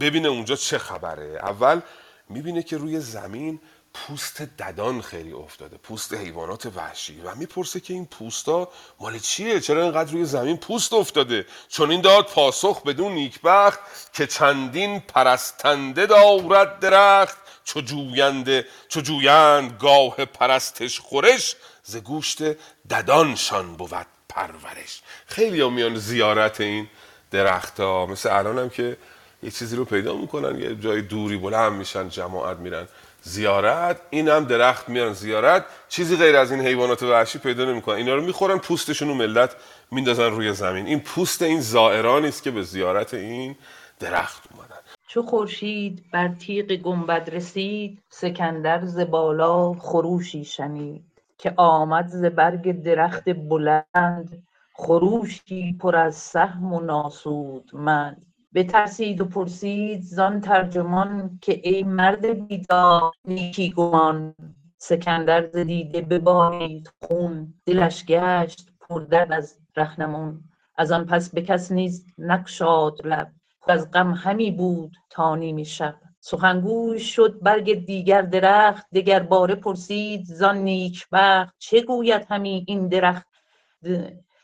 S1: ببینه اونجا چه خبره. اول می‌بینه که روی زمین پوست ددان خیلی افتاده پوست حیوانات وحشی. و می‌پرسه که این پوستا مال چیه؟ چرا اینقدر روی زمین پوست افتاده؟ چون این داد پاسخ بدون نیکبخت که چندین پرستنده دارد درخت. چو جوینده چو جویند گاه پرستش خورش ز گوشت ددانشان بود پرورش. خیلی میان زیارت این درخت ها مثل الان هم که یه چیزی رو پیدا می‌کنن یه جای دوری بلند میشن جماعت میرن. زیارت این هم درخت میان زیارت. چیزی غیر از این حیوانات وحشی پیدا نمی‌کنن. اینا رو می‌خورن پوستشون و ملت میندازن روی زمین. این پوست این زائرانی است که به زیارت این درخت اومدن.
S8: چو خورشید بر تیغ گنبد رسید سکندر ز بالا خروشی شنید. که آمد ز برگ درخت بلند خروشی پر از سهم و ناسودمند بترسید و پرسید زان ترجمان که ای مرد بیدار نیکی گمان سکندر ز دیده ببارید خون. دلش گشت پردرد از رهنمون از آن پس به کس نیز نگشاد لب. از غم همی بود تا نیم شب. سخنگوی شد برگ دیگر درخت دگرباره پرسید زان نیکبخت چه گوید همی این درخت؟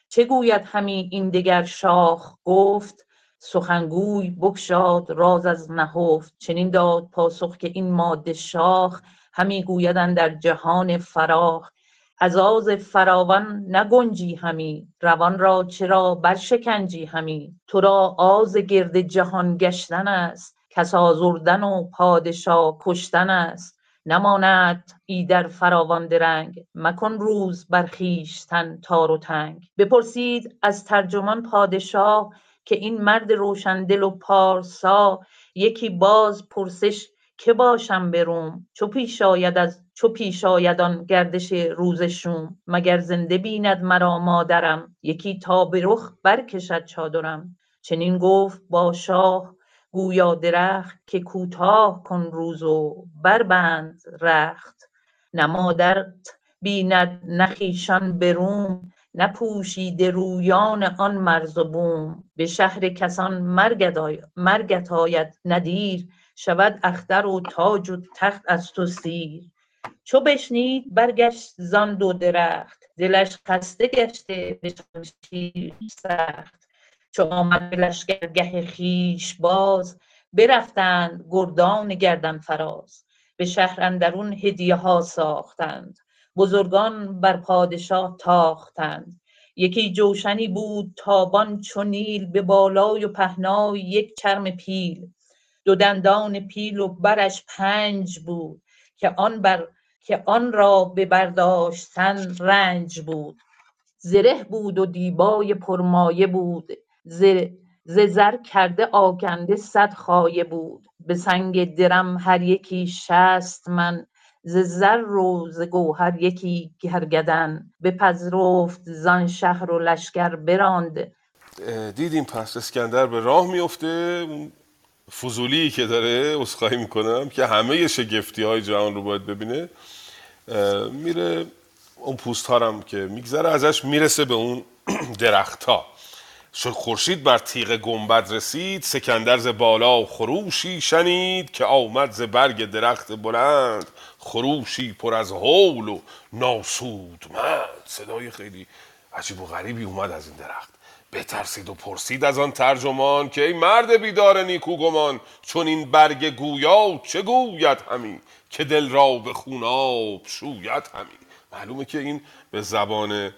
S8: چه گوید همی این دگر شاخ؟ گفت سخنگوی بگشاد راز از نهفت چنین داد پاسخ که این ماده شاخ همی گوید اندر جهان فراخ. از آز فراوان نگنجی همی روان را چرا برشکنجی همی؟ تو را آز گرد جهان گشتن است کس آزردن و پادشا کشتن است. نماند ایدر فراوان درنگ مکن روز بر خویشتن تار و تنگ. بپرسید از ترجمان پادشاه که این مرد روشندل و پارسا یکی باز پرسش که باشم به روم؟ چو پیش آید از چو پیش آید آن گردش روز شوم؟ مگر زنده بیند مرا مادرم؟ یکی تا به رخ برکشد چادرم. چنین گفت با شاه گویا درخت که کوتاه کن روز و بربند رخت. نه مادرت بیند نه خویشان به روم نه پوشیده رویان آن مرز و بوم. به شهر کسان مرگت آید نه دیر شود اختر و تاج و تخت از تو سیر. چو بشنید برگشت زان دو درخت. دلش خسته گشته به شمشیر سخت. چو آمد به لشکرگه خویش باز. برفتند گردان گردنفراز به شهر اندرون هدیه ها ساختند. بزرگان بر پادشاه تاختند. یکی جوشنی بود تابان چو نیل به بالای و پهنای یک چرم پیل. دو دندان پیل و برش پنج بود که آن بر که آن را به برداشتن رنج بود. زره بود و دیبای پرمایه بود. ز زر کرده آگنده صد خایه بود. به سنگ درم هر یکی شصت من. ز زر و ز گوهر یکی گرگدن بپذرفت زان شهر و لشکر براند.
S1: دیدیم پس اسکندر به راه میفته فضولی که داره اسخایی می‌کنم که همه شگفتی های جهان رو باید ببینه. میره اون پوست هم که میگذره ازش می‌رسه به اون درخت ها شد خورشید بر تیغ گنبد رسید سکندر ز بالا خروشی شنید که آمد ز برگ درخت بلند. خروشی پر از هول و ناسودمند صدای خیلی عجیب و غریبی اومد از این درخت. بترسید و پرسید از آن ترجمان که ای مرد بیدار نیکو گمان چون این برگ گویا چه گوید همی؟ که دل را به خوناب شوید همی؟ معلومه که این به زبان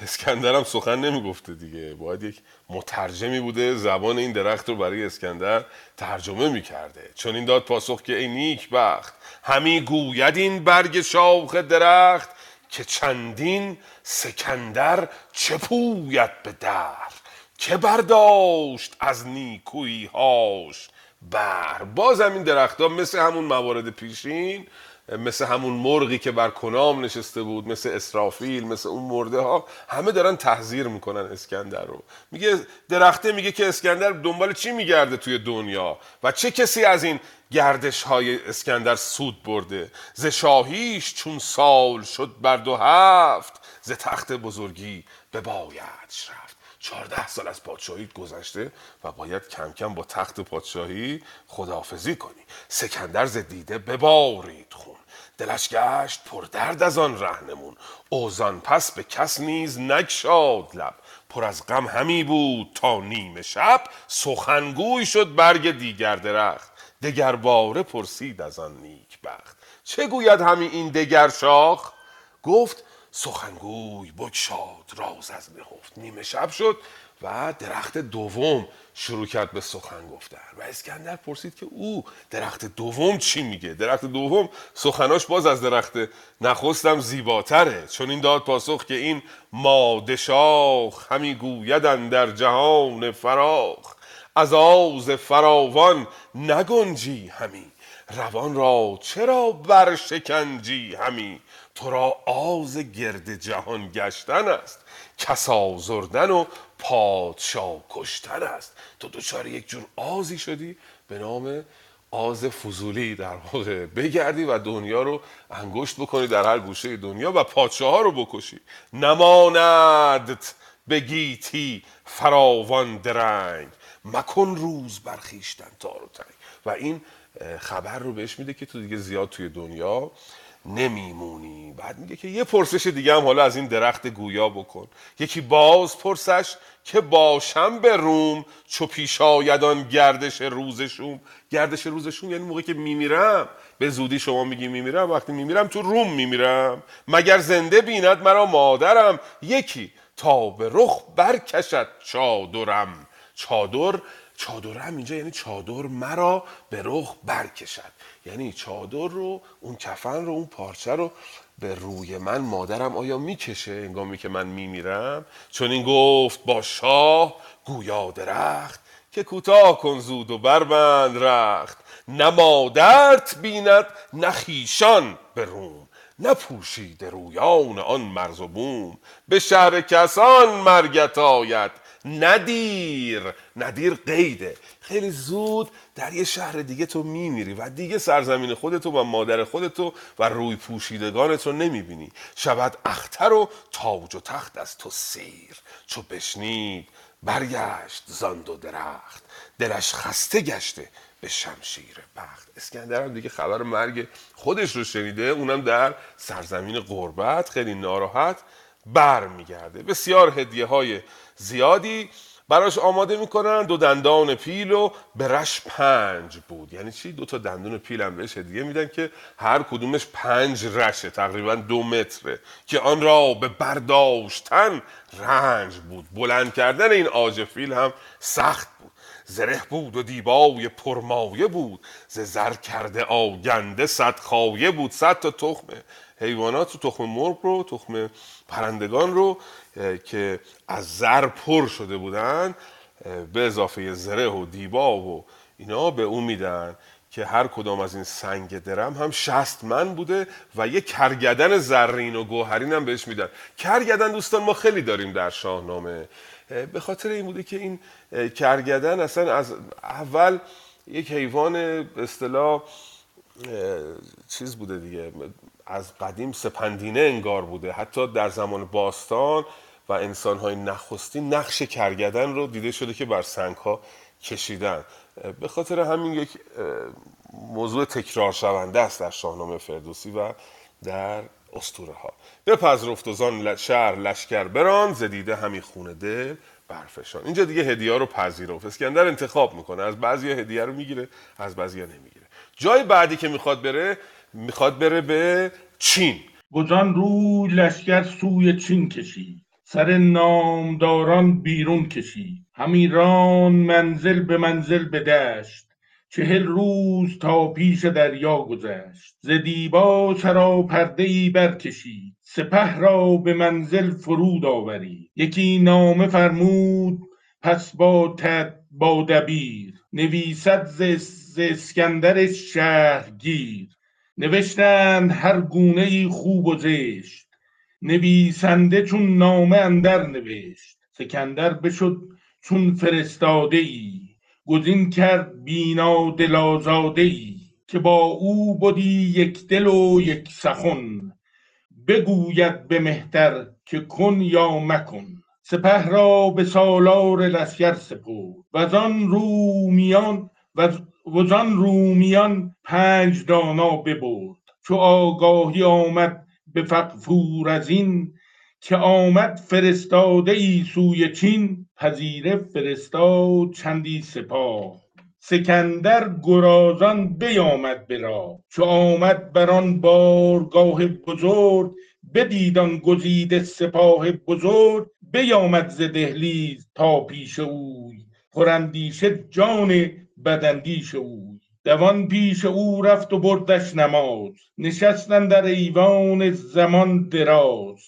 S1: اسکندر هم سخن نمی‌گفته دیگه. باید یک مترجمی بوده زبان این درخت رو برای اسکندر ترجمه می‌کرده. چون این داد پاسخ که ای نیک بخت همی گوید این برگ شاخ درخت که چندین سکندر چه پوید به در؟ که برداشت از نیکویی هاش بر؟ باز این درختها مثل همون موارد پیشین مثل همون مرغی که بر کنام نشسته بود مثل اسرافیل مثل اون مرده ها همه دارن تحذیر می‌کنن اسکندر رو. میگه درخته میگه که اسکندر دنبال چی میگرده توی دنیا؟ و چه کسی از این گردش های اسکندر سود برده؟ ز شاهیش چون سال شد بر دو هفت ز تخت بزرگی به بایدش رفت. چهارده سال از پادشاهی گذشته و باید کم کم با تخت پادشاهی خداحافظی کنی. سکندر ز دیده ببارید خون. دلش گشت پر درد از آن رهنمون. اوزان پس به کس نیز نگشاد لب. پر از غم همی بود تا نیمه شب. سخنگوی شد برگ دیگر درخت. دگر باره پرسید از آن نیک بخت. چه گوید همی این دگر شاخ؟ گفت سخنگوی بگشاد راز از نهفت نیمه شب شد. و درخت دوم شروع کرد به سخن گفتن. و اسکندر پرسید که او درخت دوم چی میگه؟ درخت دوم سخناش باز از درخت نخستم زیباتره. چون این داد پاسخ که این مادشاخ همی گویدن در جهان فراخ. از آز فراوان نگنجی همی. روان را چرا برشکنجی همی؟ تو را آز گرد جهان گشتن است. کس آزردن و پادشاه کشتن است. تو دچار یک جور آزی شدی به نام آز فضولی در واقع بگردی و دنیا رو انگشت بکنی در هر گوشه دنیا و پادشاه ها رو بکشی. نماندت به گیتی فراوان درنگ. مکن روز برخیشتن تار و تنگ. و این خبر رو بهش میده که تو دیگه زیاد توی دنیا نمیمونی. بعد میگه که یه پرسش دیگه هم حالا از این درخت گویا بکن. یکی باز پرسش که باشم به روم چو پیش آیدان گردش روزشون گردش روزشون یعنی موقعی که میمیرم. به زودی شما میگی میمیرم وقتی میمیرم تو روم میمیرم. مگر زنده بیند مرا مادرم؟ یکی تا به رخ برکشد چادرم. چادر چادرم اینجا یعنی چادر مرا به رخ برکشد. یعنی چادر رو اون کفن رو اون پارچه رو به روی من مادرم آیا می‌کشه انگامی که من میمیرم؟ چون این گفت با شاه گویا درخت که کوتاه کن زود و بربند رخت. نه مادرت بیند نه خیشان به روم. نپوشید رویان آن مرز و بوم. به شهر کسان مرگت آید. ندیر ندیر قیده. خیلی زود در یه شهر دیگه تو میمیری و دیگه سرزمین خودتو و مادر خودتو و روی پوشیدگانت رو نمی‌بینی. شود اختر و تاج و تخت از تو سیر. چو بشنید برگشت زاند و درخت. دلش خسته گشته به شمشیر بخت. اسکندر هم دیگه خبر مرگ خودش رو شنیده اونم در سرزمین قربت خیلی ناراحت بر میگرده بسیار هدیه های زیادی براش آماده می‌کنن. دو دندان پیل و برش پنج بود. یعنی چی؟ دو تا دندون پیل هم بهش هدیه میدن که هر کدومش پنج رشه تقریبا دو متره. که آن را به برداشتن رنج بود. بلند کردن این آج فیل هم سخت بود. زره بود و دیبای پرمایه بود. ز زر کرده آگنده صد خایه بود. صد تا تخم حیوانات رو تخم مرغ رو تخم پرندگان رو که از زر پر شده بودن به اضافه زره و دیبا و اینا به اون میدن که هر کدام از این سنگ درم هم شست من بوده و یه کرگدن زرین و گوهرین هم بهش میدن. کرگدن دوستان ما خیلی داریم در شاهنامه. به خاطر این بوده که این کرگدن اصلا از اول یک حیوان اصطلاح چیز بوده دیگه از قدیم سپندینه انگار بوده. حتی در زمان باستان و انسانهای نخستی نقش کرگدن رو دیده شده که بر سنگ ها کشیدن. به خاطر همین یک موضوع تکرار شونده است در شاهنامه فردوسی و در استوره ها بپذرفت و زان شهر لشکر بران زدیده همی خونه دل برفشان. اینجا دیگه هدیه رو پذیرفت. اسکندر انتخاب می‌کنه. از بعضی هدیه رو می‌گیره از بعضی نمی‌گیره. جای بعدی که می‌خواد بره می‌خواد بره به چین.
S9: گزان روی لشکر سوی چین کشید. سر نامداران بیرون کشید. همی ران منزل به منزل به دشت. چهل روز تا پیش دریا گذشت. ز دیبا پرده ای برکشید. سپه را به منزل فرود آورید. یکی نامه فرمود پس با تد با دبیر. نویسد ز اسکندر شهرگیر. نوشتند هر گونه ای خوب و زشت. نویسنده چون نامه اندر نوشت سکندر بشد چون فرستاده ای گزین کرد بینا دل ای که با او بودی یک دل و یک سخن. بگوید به مهتر که کن یا مکن. سپه را به سالار لشکر سپرد. و آن رومیان و وزان رومیان پنج دانا ببرد. چو آگاهی آمد به فقفور از این که آمد فرستاده ای سوی چین پذیره فرستاد چندی سپاه. سکندر گرازان بیامد برا چو آمد بر آن بارگاه بزرگ بدیدان گزیده سپاه بزرگ بیامد ز دهلیز تا پیش اوی. پراندیشه جان بدندیش اوی. دوان پیش او رفت و بردش نماز. نشستن در ایوان زمان دراز.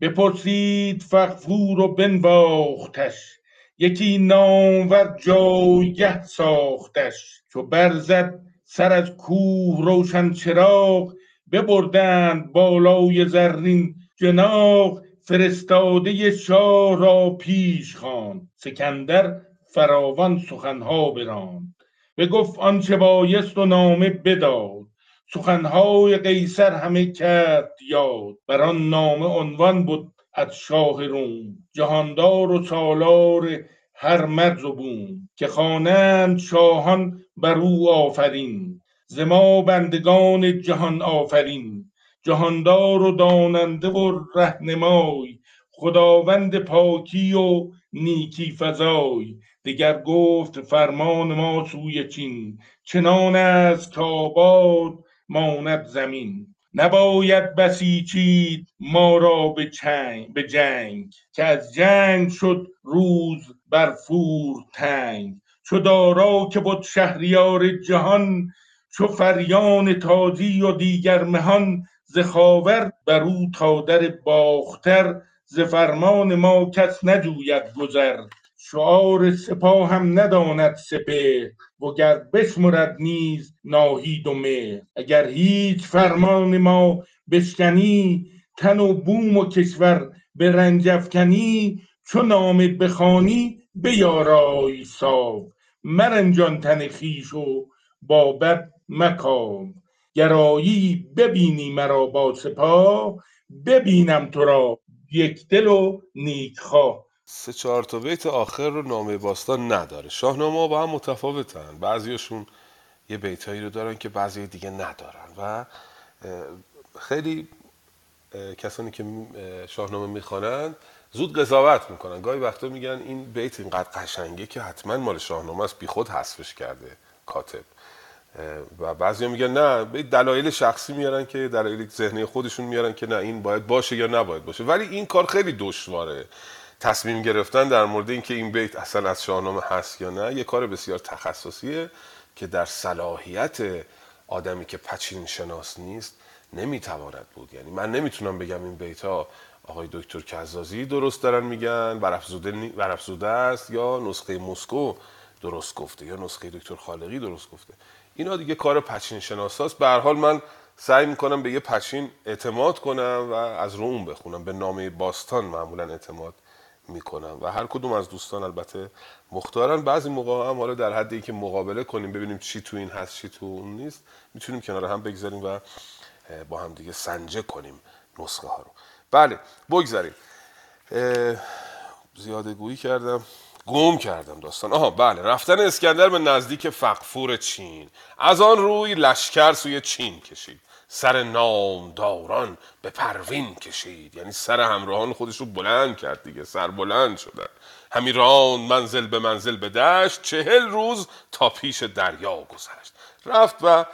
S9: بپرسید فغفور و بنواختش. یکی نامور جایگه ساختش. چو برزد سر از کوه روشن چراغ ببردند بالای زرین جناق فرستاده شاه را پیش خواند. سکندر فراوان سخنها براند. بگفت آنچه بایست و نامه بداد. سخنهای قیصر همه کرد یاد. بر آن نامه عنوان بود از شاه روم. جهاندار و سالار هر مرز و بوم. که خوانند شاهان بر او آفرین. ز ما بندگان جهان آفرین. جهاندار و داننده و رهنمای. خداوند پاکی و نیکی فزای. دگر گفت فرمان ما سوی چین چنان است که آباد ماند زمین. نباید بسیچید ما را به, چنگ به جنگ. که از جنگ شد روز بر فور تنگ. چو دارا که بود شهریار جهان چو فریان تازی و دیگر مهان. ز خاور بر او تا در باختر ز فرمان ما کس نجوید گذر. شعار سپاه هم نداند سپه وگر بشمرد نیز ناهید و مهر. اگر هیچ فرمان ما بشکنی تن و بوم و کشور به رنج افکنی چو نامه بخوانی بیارای ساو مرنجان تن خویش و با بد مکام گرایی ببینی مرا با سپاه ببینم تو را یک دل و نیک خواه
S1: سه چهار تا بیت آخر رو نامه باستان نداره. شاهنامه با هم متفاوتن. بعضیاشون یه بیتایی رو دارن که بعضی دیگه ندارن. و خیلی کسانی که اه، شاهنامه می‌خوانند زود قضاوت می‌کنن. گاهی وقتا میگن این بیت اینقدر قشنگه که حتما مال شاهنامه است بیخود حذفش کرده کاتب. و بعضی میگن نه به دلایل شخصی میارن که دلایل ذهنی خودشون میارن که نه این باید باشه یا نباید باشه. ولی این کار خیلی دشواره. تصمیم گرفتن در مورد اینکه این بیت اصلا از شاهنامه هست یا نه یه کار بسیار تخصصیه که در صلاحیت آدمی که پچین شناس نیست نمی‌تواند بود. یعنی من نمی‌تونم بگم این بیت ها آقای دکتر کزازی درست دارن میگن برافزوده, نی- است یا نسخه مسکو درست گفته یا نسخه دکتر خالقی درست گفته. اینا دیگه کار پچین شناساست. به هر حال من سعی می‌کنم به یه پچین اعتماد کنم و از رو اون بخونم. به نامه باستان معمولا اعتماد می‌کنم. و هر کدوم از دوستان البته مختارن. بعضی موقع هم حالا در حدی که مقابله کنیم ببینیم چی تو این هست چی تو اون نیست می‌تونیم کنار هم بگذاریم و با هم دیگه سنجه کنیم نسخه ها رو. بله بگذاریم. زیاده گویی کردم. گم کردم داستان. آها بله رفتن اسکندر به نزدیک فقفور چین. از آن روی لشکر سوی چین کشید. سر نامداران به پروین کشید. یعنی سر همراهان خودش رو بلند کرد دیگه سر بلند شدن. همی راند منزل به منزل به دشت چهل روز تا پیش دریا گذشت. رفت و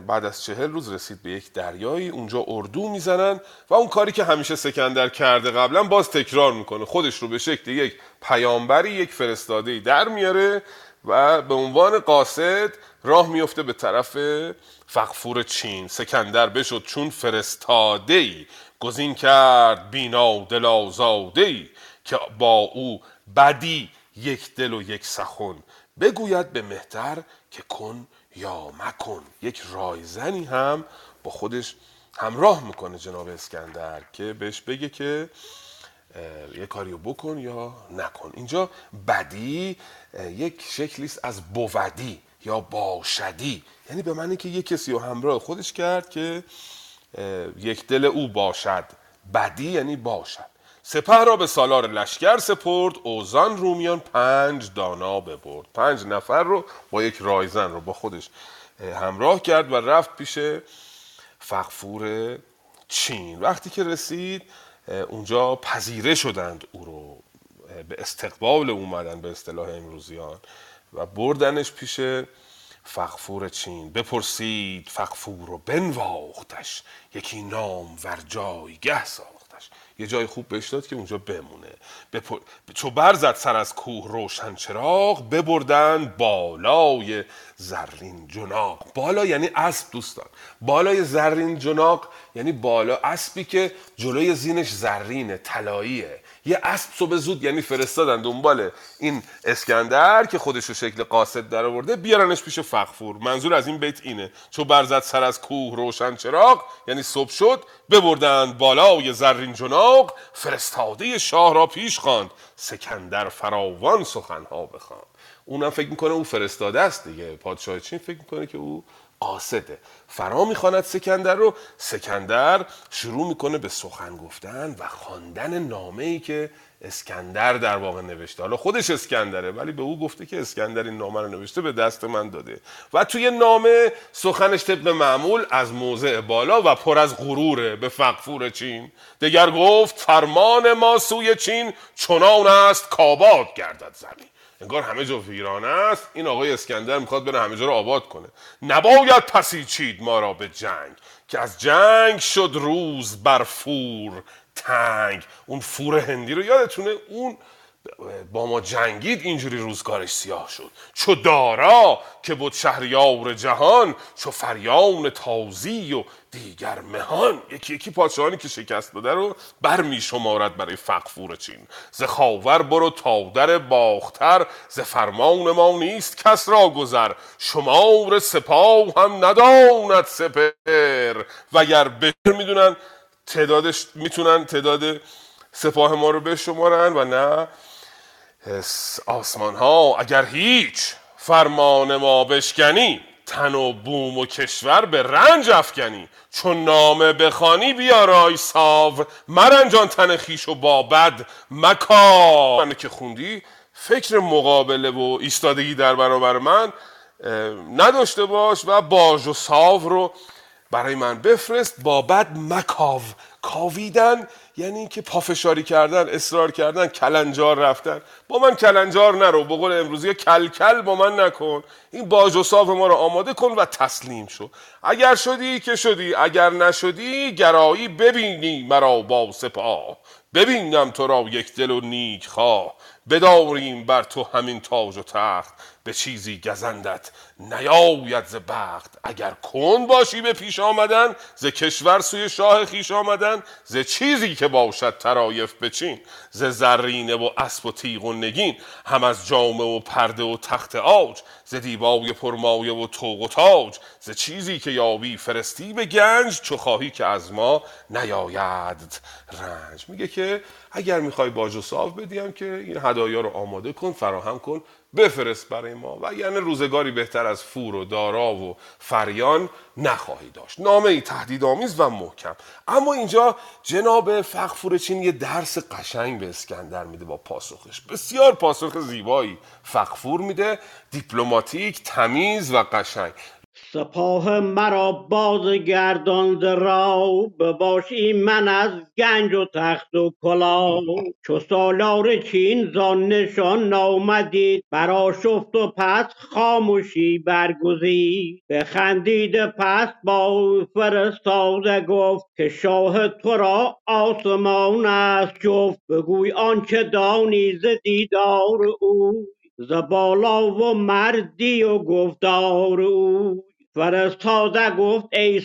S1: بعد از چهل روز رسید به یک دریایی اونجا اردو می‌زنن و اون کاری که همیشه سکندر کرده قبلا باز تکرار می‌کنه. خودش رو به شکل یک پیامبری یک فرستاده در میاره و به عنوان قاصد راه میفته به طرف فقفور چین سکندر بشد چون فرستاده ای گزین کرد بینا دل آزاده ای که با او بدی یک دل و یک سخن. بگوید به مهتر که کن یا مکن. یک رایزنی هم با خودش همراه می‌کنه جناب اسکندر که بهش بگه که یه کاریو بکن یا نکن. اینجا بدی یک شکلی است از بودی یا باشدی. یعنی به معنی که یک کسی رو همراه خودش کرد که یک دل او باشد. بدی یعنی باشد. سپه را به سالار لشکر سپرد اوزان رومیان پنج دانا ببرد. پنج نفر رو با یک رایزن رو با خودش اه، همراه کرد و رفت پیش فقفور چین. وقتی که رسید اونجا پذیره شدند او رو به استقبال اومدن به اصطلاح امروزیان. و بردنش پیش فقفور چین. بپرسید فقفور و بنواختش. یکی نام ور جایگه ساختش. یه جای خوب بهش داد که اونجا بمونه. بپر... چو برزد سر از کوه روشن چراغ ببردن بالای زرین جناق. بالا یعنی اسب دوستان. بالای زرین جناق یعنی بالا اسبی که جلوی زینش زرینه طلاییه. یه اسب صبح زود یعنی فرستادن دنبال این اسکندر که خودش رو شکل قاصد در آورده بیارنش پیش فخفور. منظور از این بیت اینه. چو برزد سر از کوه روشن چراغ یعنی صبح شد ببردند بالای زرین جناق فرستاده شاه را پیش خواند سکندر فراوان سخنها بخواند. اونم فکر می‌کنه او فرستاده است دیگه. پادشاه چین فکر می‌کنه که او قاصده فرا می‌خواند سکندر رو سکندر شروع می‌کنه به سخن گفتن و خواندن نامه ای که اسکندر در واقع نوشته. حالا خودش اسکندره ولی به او گفته که اسکندر این نامه رو نوشته به دست من داده. و توی نامه سخنش طبق معمول از موضع بالا و پر از غروره. به فقفور چین. دگر گفت فرمان ما سوی چین چنان است کاباد گردد زمین. انگار همه جا ویرانه است. این آقای اسکندر می‌خواد بره همه جا رو آباد کنه. نباید پسیچید ما را به جنگ که از جنگ شد روز بر فور تنگ. اون فور هندی رو یادتونه؟ اون با ما جنگید اینجوری روزگارش سیاه شد. چو دارا که بود شهریار جهان چو فریان تازی و دیگر مهان. یکی یکی پادشاهانی که شکست داده رو بر می شمارد برای فقفور چین. ز خاور برو تا در باختر ز فرمان ما نیست کس را گذر. شمار سپاه هم نداند سپر و اگر بهتر می‌دونن تعدادش می‌تونن تعداد سپاه ما رو بشمارن و نه آسمان ها اگر هیچ فرمان ما بشکنی تن و بوم و کشور به رنج افکنی. چون نامه بخوانی بیارای ساو مرنجان تن خیش و با بد مکا من که خوندی فکر مقابله و ایستادگی در برابر من نداشته باش و باج و ساو رو برای من بفرست. با بد مکاو کاویدن یعنی اینکه پافشاری کردن اصرار کردن کلنجار رفتن. با من کلنجار نرو به قول امروزی کلکل با من نکن. این باج و صاف ما رو آماده کن و تسلیم شو. اگر شدی که شدی اگر نشدی گرایی ببینی مرا با سپاه. ببینم تو را یک دل و نیک خواه. بداریم بر تو همین تاج و تخت. به چیزی گزندت نیاید ز بخت. اگر کن باشی به پیش آمدن ز کشور سوی شاه خیش آمدن ز چیزی که باشد ترایف بچین ز زرینه و اسب و تیغ و نگین هم از جامه و پرده و تخت آج ز دیبای پرمایه و توق و تاج ز چیزی که یابی فرستی به گنج چو خواهی که از ما نیاید رنج. میگه که اگر می‌خوای باج و صاف بدیم که این هدایا رو آماده کن فراهم کن. بفرست برای ما. و یعنی روزگاری بهتر از فور و دارا و فریان نخواهی داشت. نامه ای تهدیدآمیز و محکم. اما اینجا جناب فخفور چین یه درس قشنگ به اسکندر میده با پاسخش. بسیار پاسخ زیبایی فخفور میده. دیپلماتیک تمیز و قشنگ.
S10: سپاه مرا بازگردان را بباشی من از گنج و تخت و کلاه. چو سالار چین زان نشان نامدید شفت و پس خاموشی برگزید. بخندید پس با فرستاده گفت که شاه تو را آسمان است جفت. بگوی آنچه دانی ز دیدار او ز بالا و مردی و گفتار او فرستاده گفت ای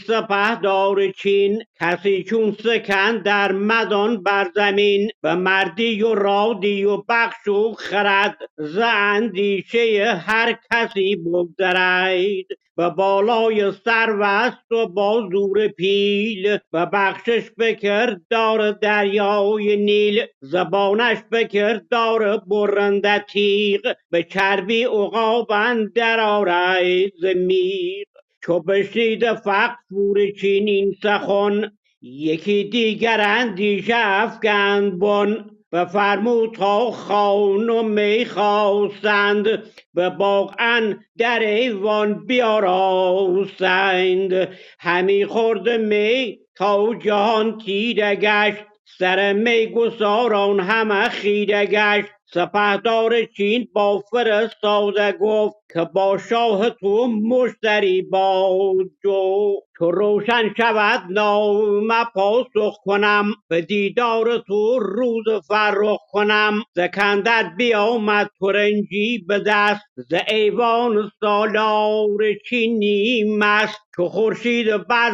S10: دار چین کسی چون سکن در مدان بر زمین به مردی و رادی و بخش و خرد ز اندیشه هر کسی بگذرید به بالای سروست و با زور پیل و بخشش بکرد دار دریای نیل زبانش بکرد دار برنده تیغ به چربی عقابن در آرید زمیر چو بشنید فور چینین سخن یکی دیگر اندیشه افکند بن. و فرمود تا خان و می خواستند به باغ در ایوان بیاراستند. همی خورد می تا جهان تیره گشت سر می گساران همه خیره گشت. سپهدار چین با فرستاده گفت که با شاه تو مشتری با جو تو روشن شود نام پاسخ کنم. به دیدار تو روز فرخ کنم. زکندر بیامد ترنجی به دست. ز ایوان سالار چینی مست. چو خورشید بر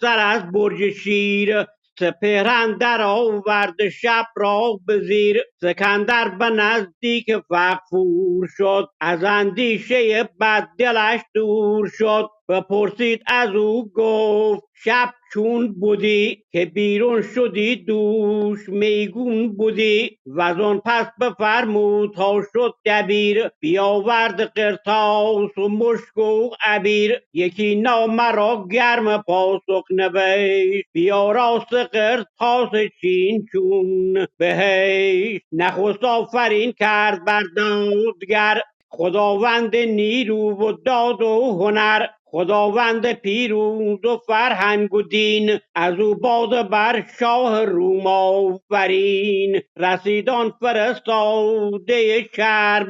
S10: سر از برج شیر. سپهرن در آورد شب را به زیر سکندر به نزدیک فغفور شد. از اندیشه بد دلش دور شد. بپرسید از او گفت شب چون بودی که بیرون شدی دوش میگون بودی. و پس بفرمود تا شد دبیر بیاورد قرتاس و مشک و عبیر. یکی نامه را گرم پاسخ نوشت بیا راست قرتاس چین چون بهشت. نخست آفرین کرد بر دادگر خداوند نیرو و داد و هنر. خداوند پیروز و فرهنگ و دین از او باد بر شاه روم آفرین. رسیدان فرستاده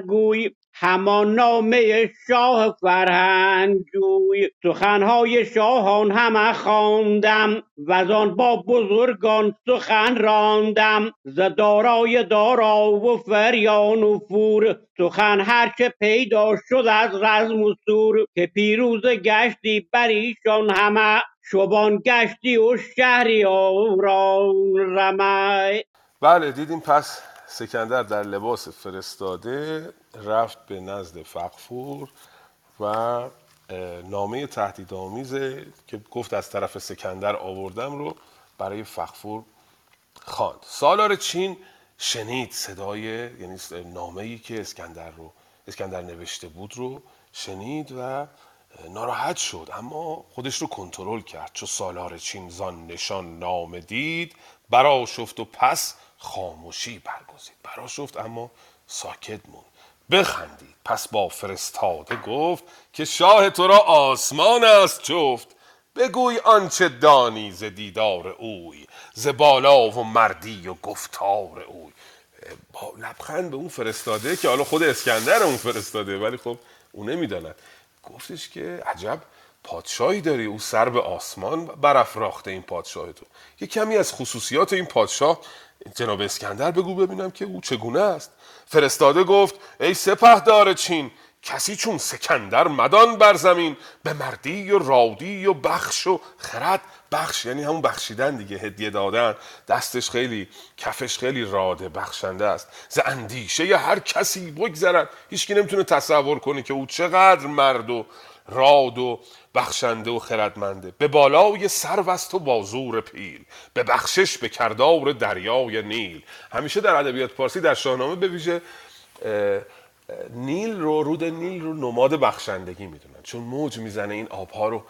S10: گوی همان نامه شاه فرهنگ جوی سخنهای شاهان همه خواندم و با بزرگان سخن راندم. ز دارای دارا و فریان و فور سخن هرچه پیدا شد از رزم و سور که پیروز گشتی بر ایشان همه. شبان گشتی و شهریاران رمه.
S1: بله دیدیم پس سکندر در لباس فرستاده رفت به نزد فقفور و نامه تهدیدآمیزه که گفت از طرف سکندر آوردم رو برای فقفور خواند. سالار چین شنید صدای یعنی نامه ای که اسکندر رو اسکندر نوشته بود رو شنید و ناراحت شد. اما خودش رو کنترل کرد. چو سالار چین زان نشان نامه دید برا شفت و پس خاموشی برگزید. برا شفت اما ساکت موند. بخندید. پس با فرستاده گفت که شاه تو را آسمان است جفت. بگوی آنچه دانی ز دیدار اوی ز بالا و مردی و گفتار اوی. با لبخند به اون فرستاده که حالا خود اسکندر اون فرستاده ولی خب اون نمی‌داند. گفتش که عجب پادشاهی داری؟ او سر به آسمان برافراخته این پادشاه تو. یه کمی از خصوصیات این پادشاه جناب اسکندر بگو ببینم که او چگونه است. فرستاده گفت ای سپهدار چین کسی چون سکندر مدان بر زمین به مردی و رادی و بخش و خرد. بخش یعنی همون بخشیدن دیگه هدیه دادن. دستش خیلی کفش خیلی راده بخشنده است. ز اندیشه هر کسی بگذرد. هیچکی نمی‌تونه تصور کنه که او چقدر مرد و راد و بخشنده و خردمنده. به بالای سروست و بازور پیل. به بخشش به کردار دریای نیل. همیشه در ادبیات پارسی در شاهنامه به ویژه نیل رو رود نیل رو نماد بخشندگی می‌دونن. چون موج می‌زنه این آبها رو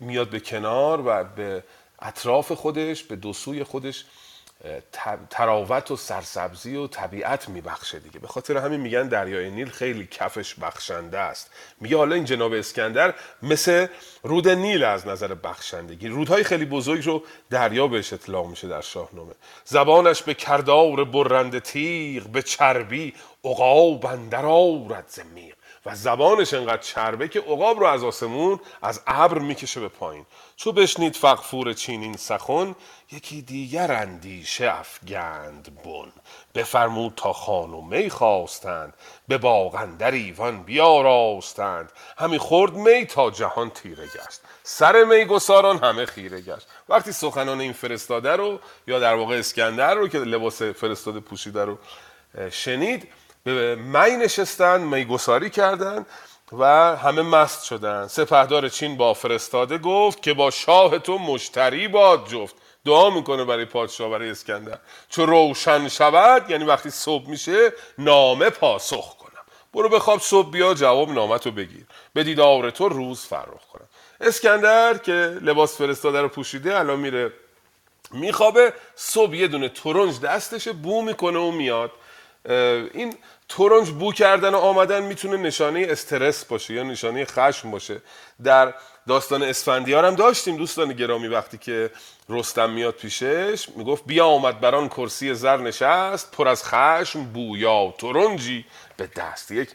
S1: میاد به کنار و به اطراف خودش به دو سوی خودش تراوت و سرسبزی و طبیعت میبخشه دیگه. به خاطر همین میگن دریای نیل خیلی کفش بخشنده است. میگه حالا این جناب اسکندر مثل رود نیل از نظر بخشندگی. رودهای خیلی بزرگ رو دریا بهش اطلاع میشه در شاهنامه. زبانش به کردار برند تیغ به چربی عقاب اندر آورد زمیر و زبانش انقدر چربه که عقاب رو از آسمون از ابر می‌کشه به پایین. چو بشنید فقفور چینین سخن یکی دیگر اندیشه افگند بن. بفرمود تا خان می خواستند به باغندر ایوان بیاراستند. همی خورد می تا جهان تیره گشت سر می گساران همه خیره گشت. وقتی سخنان این فرستاده رو یا در واقع اسکندر رو که لباس فرستاده پوشیده رو شنید به می نشستن میگساری کردند. و همه مست شدن. سپهدار چین با فرستاده گفت که با شاه تو مشتری باد جفت. دعا می‌کنه برای پادشاه برای اسکندر. چو روشن شود یعنی وقتی صبح میشه نامه پاسخ کنم. برو بخواب صبح بیا جواب نامه رو بگیر. به دیدار تو روز فرخ کنم. اسکندر که لباس فرستاده رو پوشیده الان میره میخوابه. صبح یه دونه ترنج دستشه بو می‌کنه و میاد. این تورنج بو کردن و آمدن می‌تونه نشانه استرس باشه یا نشانه خشم باشه. در داستان اسفندیار هم داشتیم دوستان گرامی وقتی که رستم میاد پیشش می‌گفت بیا آمد بران کرسی زر نشست پر از خشم بویا تورنجی به دست یک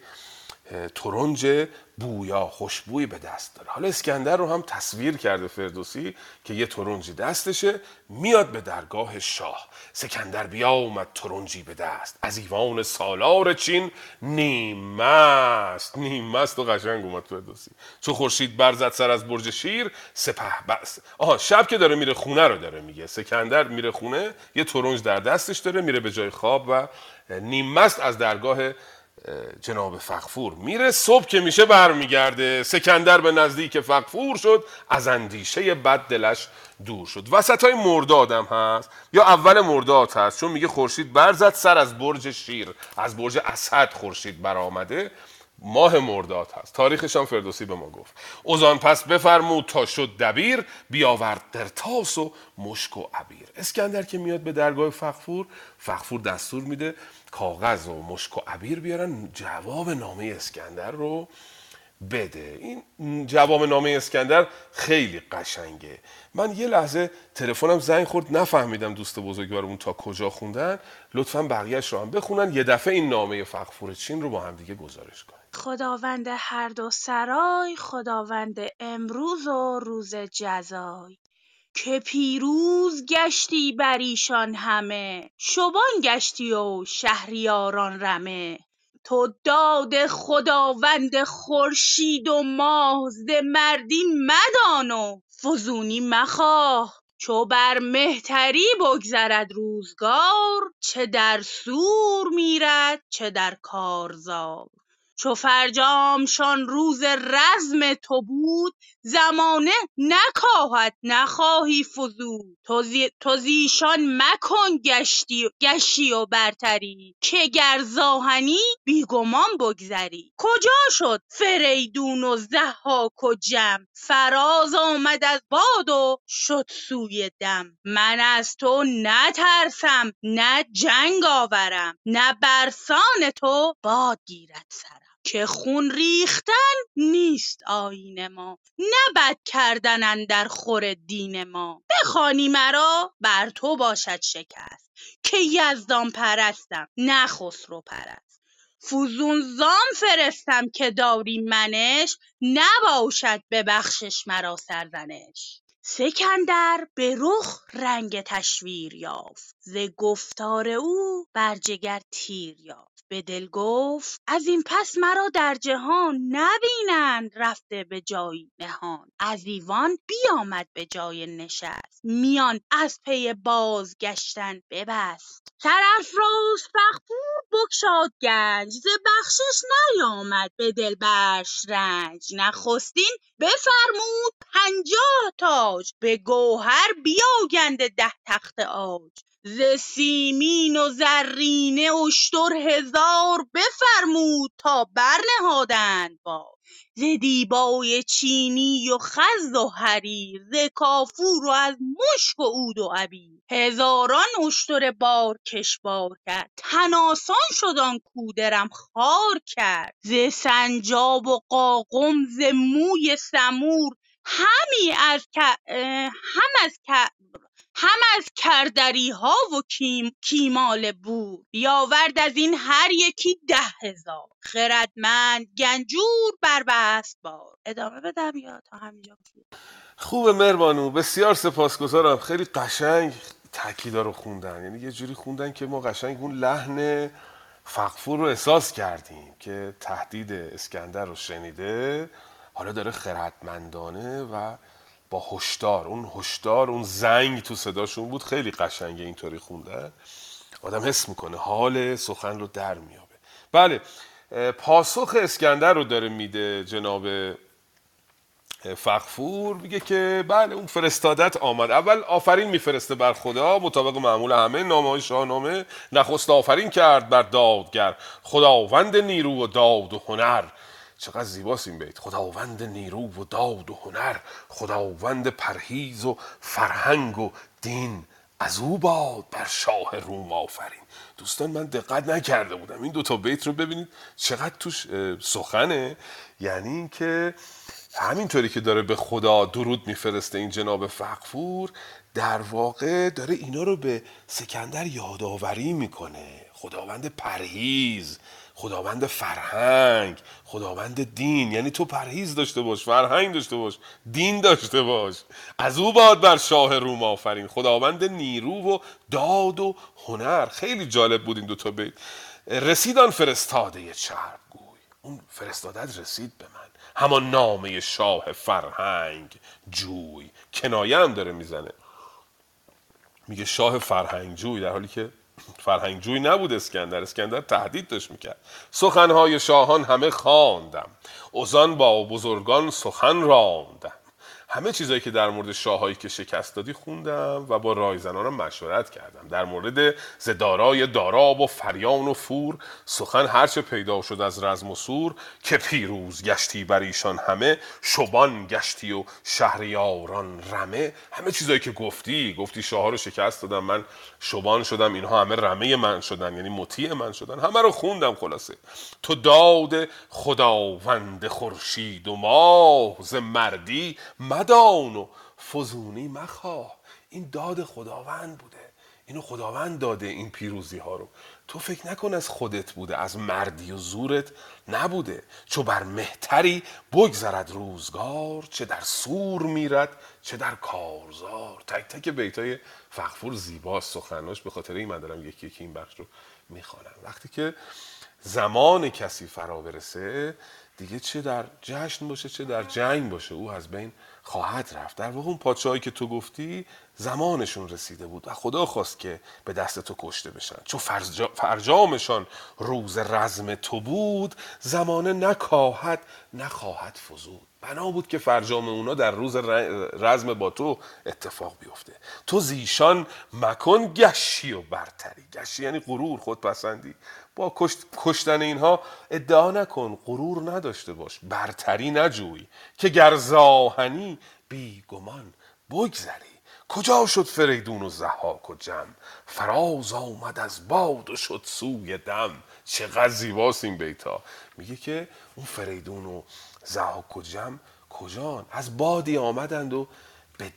S1: ترنج بویا خوشبوی به دست داره. حالا اسکندر رو هم تصویر کرده فردوسی که یه ترنجی دستشه میاد به درگاه شاه. سکندر بیامد ترنجی به دست. از ایوان سالار چین نیمست نیمست و قشنگ اومد فردوسی. چو خورشید برزد سر از برج شیر سپه بس. آها شب که داره میره خونه رو داره میگه. سکندر میره خونه یه ترنج در دستش داره میره به جای خواب و نیمست از درگاه جناب فقفور. میره صبح که میشه برمیگرده. سکندر به نزدیک فقفور شد. از اندیشه بد دلش دور شد. وسط های مردادم هست. یا اول مرداد هست. چون میگه خورشید برزد سر از برج شیر از برج اسد خورشید برآمده. ماه مرداد هست. تاریخش هم فردوسی به ما گفت. اوزان پس بفرمود تا شد دبیر بیاورد در تاس و مشک و عبیر. اسکندر که میاد به درگاه فقفور فقفور دستور میده کاغذ و مشک و عبیر بیارن. جواب نامه اسکندر رو بده. این جواب نامه اسکندر خیلی قشنگه. من یه لحظه تلفنم زنگ خورد. نفهمیدم دوست بزرگوارمون تا کجا خوندن. لطفا بقیهش رو هم بخونن. یه دفعه این نامه فقفور چین رو با هم دیگه گزارش کنن.
S11: خداوند هر دو سرای خداوند امروز و روز جزای. که پیروز گشتی بر ایشان همه شبان گشتی و شهریاران رمه. تو داد خداوند خورشید و ماه ز مردی مدان و فزونی مخواه. چو بر مهتری بگذرد روزگار چه در سور میرد چه در کارزار. چو فرجامشان روز رزم تو بود زمانه نکاهد نخواهی فزود تو زیشان مکن گشتی گشی و برتری. که گر ز آهنی بی گمان بگذری. کجا شد فریدون و ضحاک و جم؟ فراز آمد از باد و شد سوی دم. من از تو نترسم نه جنگ آورم نه برسان تو باد گیرد سرم. که خون ریختن نیست آیین ما. نه بد کردن اندر خور دین ما. بخوانی مرا بر تو باشد شکست. که یزدان پرستم نه خسرو پرست. فزون زان فرستم که داری منش نباشد به بخشش مرا سرزنش. سکندر به رخ رنگ تشویر یافت ز گفتار او بر جگر تیر یافت. به دل گفت از این پس مرا در جهان نبینند رفته به جایی نهان. از ایوان بیامد به جای نشست. میان از پی بازگشتن ببست. سرافراز فغفور بگشاد گنج. ز بخشش نیامد به دلبرش رنج. نخستین بفرمود پنجاه تاج. به گوهر بیاگنده ده تخت عاج. ز سیمین و زرینه اشتر هزار بفرمود تا برنهادند بار. ز دیبای چینی و خز و حریر ز کافور و از مشک و عود و عبیر. هزاران اشتر بار کرد تن آسان شد آن کو درم خوار کرد. ز سنجاب و قاقم ز موی سمور همی از هم از هم از کردریها و کیمال بور بیاورد از این هر یکی ده هزار. خردمند گنجور بربست بار. ادامه بدم یا تا همینجا؟
S1: خوبه مهربانو. بسیار سپاسگزارم. خیلی قشنگ تاکیدا رو خوندن. یعنی یه جوری خوندن که ما قشنگ اون لحن فقفور رو احساس کردیم که تهدید اسکندر رو شنیده حالا داره خردمندانه و هشدار اون هشدار اون زنگ تو صداشون بود. خیلی قشنگه اینطوری خونده. آدم حس می‌کنه حال سخن رو در میابه بله پاسخ اسکندر رو داره میده جناب فقفور. میگه که بله اون فرستادت آمد. اول آفرین میفرسته بر خدا. مطابق معمول همه نامه های شاهنامه نخست آفرین کرد بر دادگر. خداوند نیرو و داد و هنر. چقدر زیباست این بیت. خداوند نیرو و داد و هنر خداوند پرهیز و فرهنگ و دین. از او باد بر شاه روم آفرین. دوستان من دقت نکرده بودم. این دوتا بیت رو ببینید چقدر توش سخنه. یعنی اینکه همینطوری که داره به خدا درود میفرسته این جناب فقفور در واقع داره اینا رو به سکندر یادآوری می‌کنه. خداوند پرهیز. خداوند فرهنگ خداوند دین. یعنی تو پرهیز داشته باش فرهنگ داشته باش دین داشته باش. از او باد بر شاه روم آفرین. خداوند نیرو و داد و هنر. خیلی جالب بود این دوتا بیت. رسید آن فرستاده چرب گوی اون فرستادت رسید به من. همان نامه شاه فرهنگ جوی. کنایه هم داره می‌زنه. میگه شاه فرهنگ جوی در حالی که فرهنگ جوی نبود اسکندر. اسکندر تهدید داشت می‌کرد. سخنهای شاهان همه خواندم. اوزان با بزرگان سخن راندم. همه چیزایی که در مورد شاهایی که شکست دادی خوندم و با رایزنانم مشورت کردم. در مورد زدارای داراب و فریان و فور سخن هرچه پیدا شد از رزم و سور که پیروز گشتی بر ایشان همه شبان گشتی و شهریاران رمه. همه چیزایی که گفتی گفتی شاها رو شکست دادم من شبان شدم اینها همه رمه من شدن یعنی مطیع من شدن. همه رو خوندم خلاصه. تو داد خداوند خورشید و ماه ز مردی مدان و فزونی مخواه این داد خداوند بوده. اینو خداوند داده این پیروزی ها رو. تو فکر نکن از خودت بوده از مردی و زورت نبوده. چو بر مهتری بگذرد روزگار چه در سور میرد چه در کارزار. تک تک بیتای فخفور زیباست سخناش به خاطر این من دارم یکی یکی این بخش رو می‌خوانم. وقتی که زمان کسی فرا برسه دیگه چه در جشن باشه چه در جنگ باشه او از بین خواهد رفت. در واقع اون پادشاهی که تو گفتی زمانشون رسیده بود و خدا خواست که به دست تو کشته بشن. چون فرجا فرجامشان روز رزم تو بود زمانه نکاهد نخواهد فزود. بنا بود که فرجام اونا در روز رزم با تو اتفاق بیفته. تو زیشان مکن گشی و برتری. گشی یعنی غرور خودپسندی. با کشتن اینها ادعا نکن غرور نداشته باش. برتری نجوی که گر زاهنی بی گمان بگذری. کجا شد فریدون و زحاک و جم؟ فراز آمد از باد و شد سوی دم. چقدر زیباست این بیتا. میگه که اون فریدون و زحاک و جم کجان؟ از بادی آمدند و به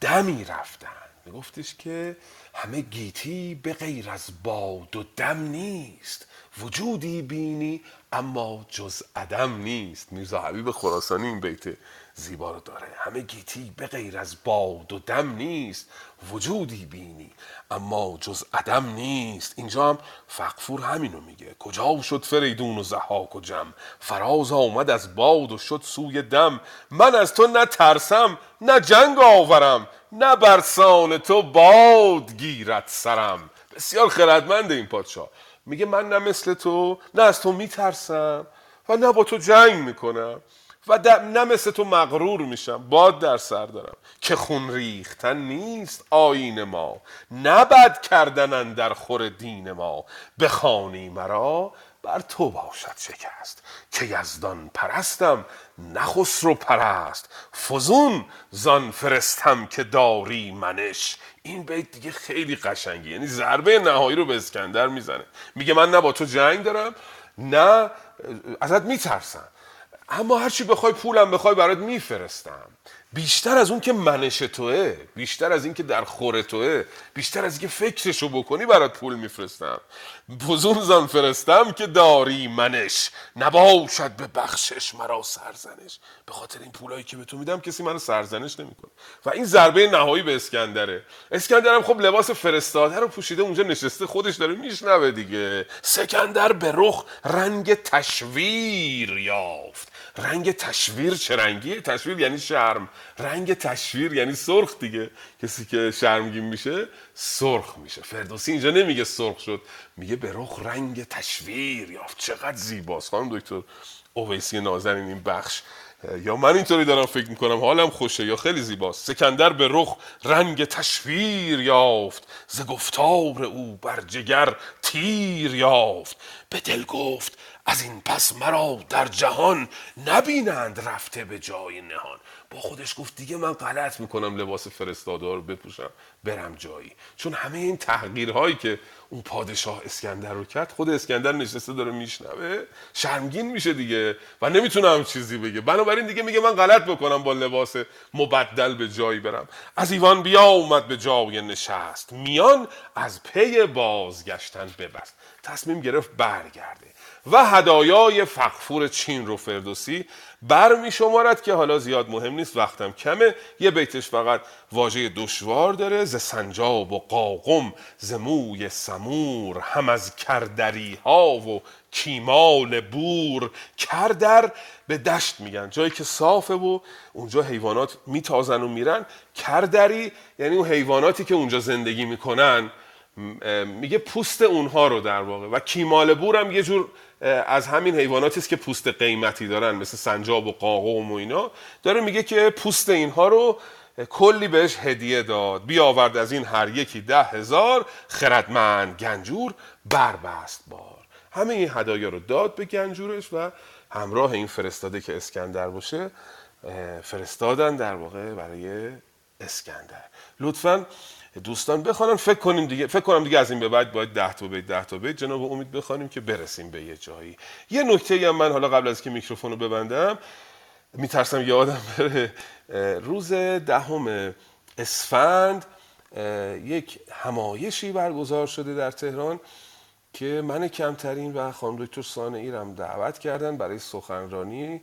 S1: دمی رفتند. میگفتش که همه گیتی به غیر از باد و دم نیست. وجودی بینی اما جز عدم نیست. میرزا حبیب خراسانی این بیت زیبا رو داره. همه گیتی به غیر از باد و دم نیست. وجودی بینی اما جز عدم نیست. اینجا هم فقفور همینو میگه. کجا شد فریدون و زحاک و جم؟ فراز آمد از باد و شد سوی دم. من از تو نه ترسم نه جنگ آورم. نه برسان تو باد گیرد سرم. بسیار خردمند این پادشاه. میگه من نه مثل تو نه از تو میترسم و نه با تو جنگ می‌کنم. و نه مثل تو مغرور میشم. باد در سر دارم. که خون ریختن نیست آین ما. نبد کردنن در خور دین ما. بخوانی مرا بر تو باشد شکست. که یزدان پرستم نخس رو پرست. فزون زان فرستم که داری منش. این بیت دیگه خیلی قشنگی. یعنی ضربه نهایی رو به اسکندر می‌زنه. میگه من نه با تو جنگ دارم نه ازت میترسم. اما هرچی بخوای پولم بخوای برات میفرستم. بیشتر از اون که منش توه بیشتر از این که در خور توه بیشتر از این که فکرشو بکنی برات پول میفرستم. بزون زن فرستم که داری منش. نباشد به بخشش مرا سرزنش. به خاطر این پولایی که به تو میدم کسی منو سرزنش نمی‌کنه. و این ضربه نهایی به اسکندره. اسکندرم خب لباس فرستاده رو پوشیده اونجا نشسته خودش داره میشنوه دیگه. سکندر به رخ رنگ تشویر یافت. رنگ تشویر چه رنگیه؟ تشویر یعنی شرم. رنگ تشویر یعنی سرخ دیگه. کسی که شرمگین میشه سرخ میشه. فردوسی اینجا نمیگه سرخ شد میگه به رخ رنگ تشویر. یافت چقدر زیباست. خانم دکتر اویسی نازنین این بخش. یا من اینطوری دارم فکر می‌کنم حالم خوشه یا خیلی زیباست. سکندر به رخ رنگ تشویر یافت. ز گفتار او بر جگر تیر یافت. به دل گفت از این پس مرا در جهان نبینند رفته به جای نهان. با خودش گفت دیگه من غلط می‌کنم لباس فرستاده رو بپوشم برم جایی. چون همه این تحقیرهایی که اون پادشاه اسکندر رو کرد خود اسکندر نشسته داره میشنوه شرمگین میشه دیگه و نمی‌تونه چیزی بگه. بنابراین دیگه میگه من غلط بکنم با لباس مبدل به جایی برم. از ایوان بیا اومد به جای نشست. میان از پی بازگشتن ببست. تصمیم گرفت برگرده. و هدایای فقفور چین رو فردوسی بر می شمارد که حالا زیاد مهم نیست وقتم کمه. یه بیتش فقط واژه دشوار داره ز سنجاب و قاقم ز موی سمور هم از کردری ها و کیمال بور. کردر به دشت میگن جایی که صافه و اونجا حیوانات میتازن و میرن. کردری یعنی اون حیواناتی که اونجا زندگی می‌کنن میگه پوست اونها رو در واقع. و کیمال بور هم یه جور از همین حیواناتی است که پوست قیمتی دارن مثل سنجاب و قاقم و اینا داره میگه که پوست اینها رو کلی بهش هدیه داد. بیاورد از این هر یکی ده هزار. خردمند گنجور بربست بار. همه این هدایا رو داد به گنجورش و همراه این فرستاده که اسکندر باشه فرستادن در واقع برای اسکندر. لطفا دوستان بخوانن فکر کنیم دیگه فکر کنم دیگه از این به بعد باید 10 تا بیت 10 تا بیت جناب امید بخوانیم که برسیم به یه جایی. یه نکته هم من حالا قبل از که میکروفون رو ببندم میترسم یادم بره. روز دهم اسفند یک همایشی برگزار شده در تهران که من کمترین و خانم دکتر سانعی هم دعوت کردن برای سخنرانی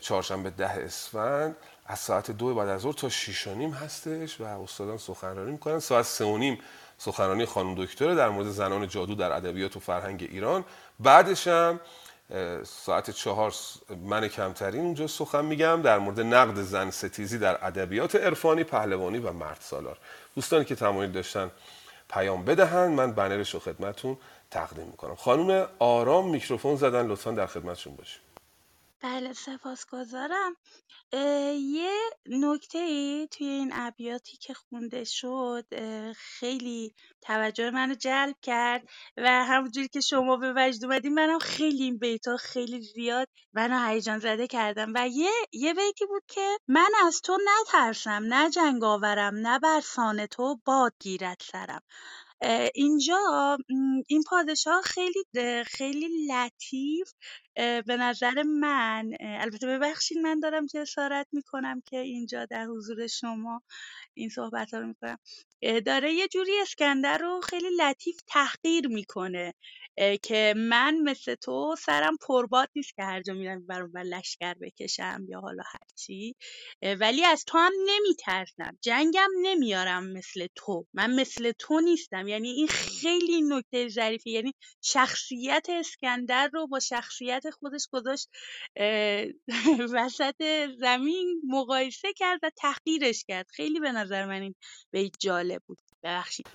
S1: چهارشنبه ده اسفند. از ساعت دو بعد از ظهر تا شیش و نیم هستش و استادان سخنرانی می‌کنن. ساعت سه و نیم سخنرانی خانم دکتر در مورد زنان جادو در ادبیات و فرهنگ ایران. بعدش هم ساعت چهار من کمترین اونجا سخن میگم در مورد نقد زن ستیزی در ادبیات عرفانی پهلوانی و مرد سالار. دوستانی که تمایل داشتن پیام بدهند من بنرش رو خدمتون تقدیم می‌کنم. خانم آرام میکروفون زدن. لطفا در خدمتشون باشیم
S11: بله سپاسگزارم. یه نکته ای توی این ابیاتی که خونده شد خیلی توجه منو جلب کرد و همونجوری که شما به وجد اومدین منم خیلی این بیتا خیلی زیاد منو هیجان زده کردم و یه یه بیتی بود که من از تو نترسم نه جنگ آورم نه بر تو باد گیرد سرم. اینجا این پادشاه خیلی خیلی لطیف به نظر من البته ببخشید من دارم جسارت می‌کنم که اینجا در حضور شما این صحبت ها رو می‌کنم. داره یه جوری اسکندر رو خیلی لطیف تحقیر می‌کنه که من مثل تو سرم پرباد نیست که هر جا میرم بر لشکر بکشم یا حالا هرچی ولی از تو هم نمیترسم. جنگم نمیارم مثل تو. من مثل تو نیستم. یعنی این خیلی نکته ظریفی یعنی شخصیت اسکندر رو با شخصیت خودش گذاشت وسط زمین مقایسه کرد و تحقیرش کرد. خیلی به نظر من این به جالب بود. ببخشید.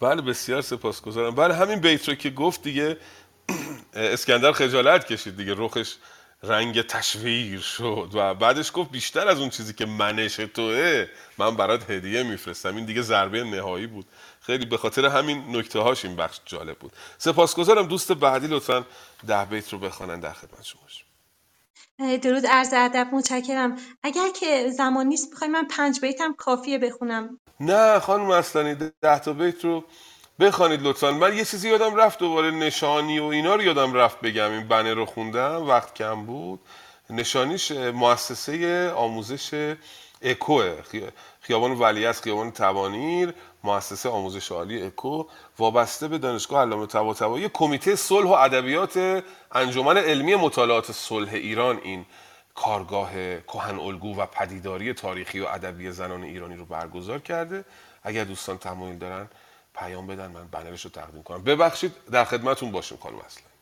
S1: بله بسیار سپاسگزارم. بله همین بیت رو که گفت دیگه اسکندر خجالت کشید دیگه رخش رنگ تشویر شد و بعدش گفت بیشتر از اون چیزی که منش توه من برات هدیه میفرستم. این دیگه ضربه نهایی بود. خیلی به خاطر همین نکته هاش این بخش جالب بود. سپاسگزارم دوست بعدی لطفا ده بیت رو بخوانن در خدمت شما
S12: درود عرض ادب متشکرم. اگر که زمان نیست می‌خوای من پنج بیتم کافیه بخونم؟
S1: نه خانم اصلانی ده تا بیت رو بخوانید لطفا. من یه چیزی یادم رفت دوباره نشانی و اینا رو یادم رفت بگم. این بنه رو خوندم وقت کم بود. نشانیش مؤسسه آموزش اکوه خیابان ولیعصر خیابان توانیر. مؤسسه آموزش عالی اکو وابسته به دانشگاه علامه طباطبایی کمیته صلح و ادبیات انجمن علمی مطالعات صلح ایران. این کارگاه کهن الگو و پدیداری تاریخی و ادبی زنان ایرانی رو برگزار کرده. اگر دوستان تمایل دارن پیام بدن. من بنرش رو تقدیم کنم. ببخشید در خدمتون باشیم خانم اصلا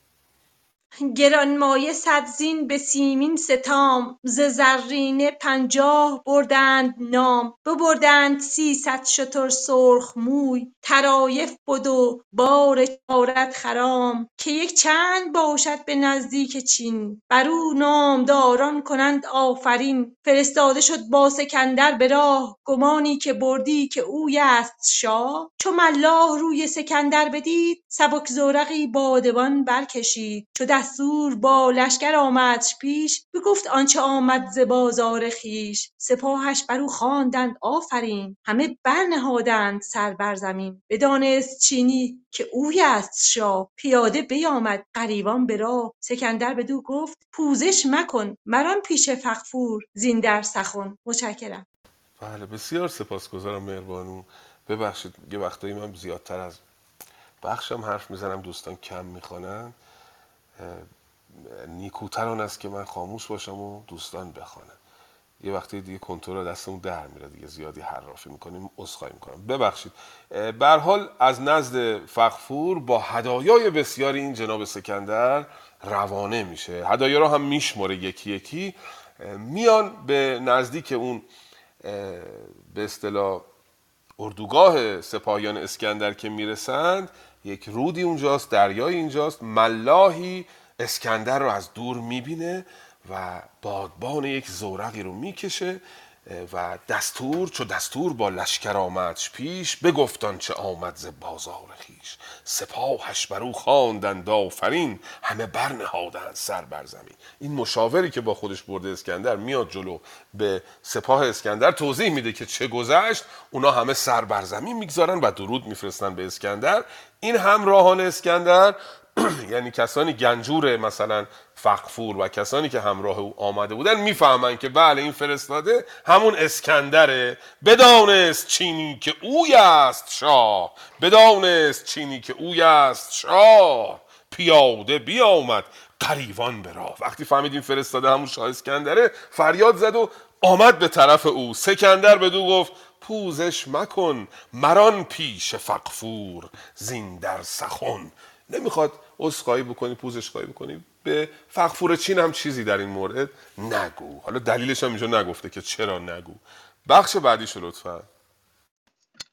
S12: گرانمایه صد زین به سیمین ستام ز زرینه پنجاه بردند نام. ببردند سیصد شتر سرخ موی طرایف بد و بار چارت خرام. که یک چند باشد به نزدیک چین بر او نامداران کنند آفرین. فرستاده شد با سکندر به راه گمانی که بردی که اوی است شاه. چو ملاح روی سکندر بدید سبک زورقی بادبان برکشید. چو دستور با لشکر آمدش پیش بگفت آنچه آمد ز بازار خویش. سپاهش بر او خواندند آفرین. همه برنهادند سر بر زمین. بدانست چینی که اوی است شاه. پیاده بیامد غریوان به راه. سکندر بدو گفت پوزش مکن. مران پیش فغفور زین در سخن. متشکرم.
S1: بله بسیار سپاسگزارم مهربانو ببخشید یه وقتایی من زیادتر از بخشم حرف می‌زنم دوستان کم می‌خوانن. نیکوتر آن است که من خاموش باشم و دوستان بخوانم. یه وقتی دیگه کنترل دستمون در میره دیگه زیادی حرافی می‌کنیم عذرخواهی می‌کنم. ببخشید. به حال از نزد فخفور با هدایای بسیاری این جناب سکندر روانه میشه. هدایا رو هم میشمره یکی یکی. میان به نزدیک اون به اصطلاح اردوگاه سپاهیان اسکندر که می‌رسند یک رودی اونجاست دریای اینجاست ملاحی اسکندر رو از دور می‌بینه و بادبان یک زورقی رو می‌کشه. و دستور چو دستور با لشکر آمدش پیش بگفتان چه آمد ز بازار خیش سپاهش برو خواندند آفرین همه برنهادند سر بر زمین. این مشاوری که با خودش برده اسکندر میاد جلو به سپاه اسکندر توضیح میده که چه گذشت. اونا همه سر بر زمین می‌گذارن و درود میفرستن به اسکندر. این همراهان اسکندر یعنی کسانی گنجور مثلا فقفور و کسانی که همراه او آمده بودن می‌فهمند که بله این فرستاده همون اسکندره. بدانست چینی که اوی است شاه. بدانست چینی که اوی است شاه. پیاده بیامد قریوان به راه. وقتی فهمید این فرستاده همون شاه اسکندره فریاد زد و آمد به طرف او. سکندر بدو گفت پوزش مکن مران پیش فقفور زین در سخن نمی‌خواد اسخایی بکنی پوزش خواهی بکنی. به فقفور چین هم چیزی در این مورد نگو. حالا دلیلش هم اینجا نگفته که چرا نگو. بخش بعدیش لطفا.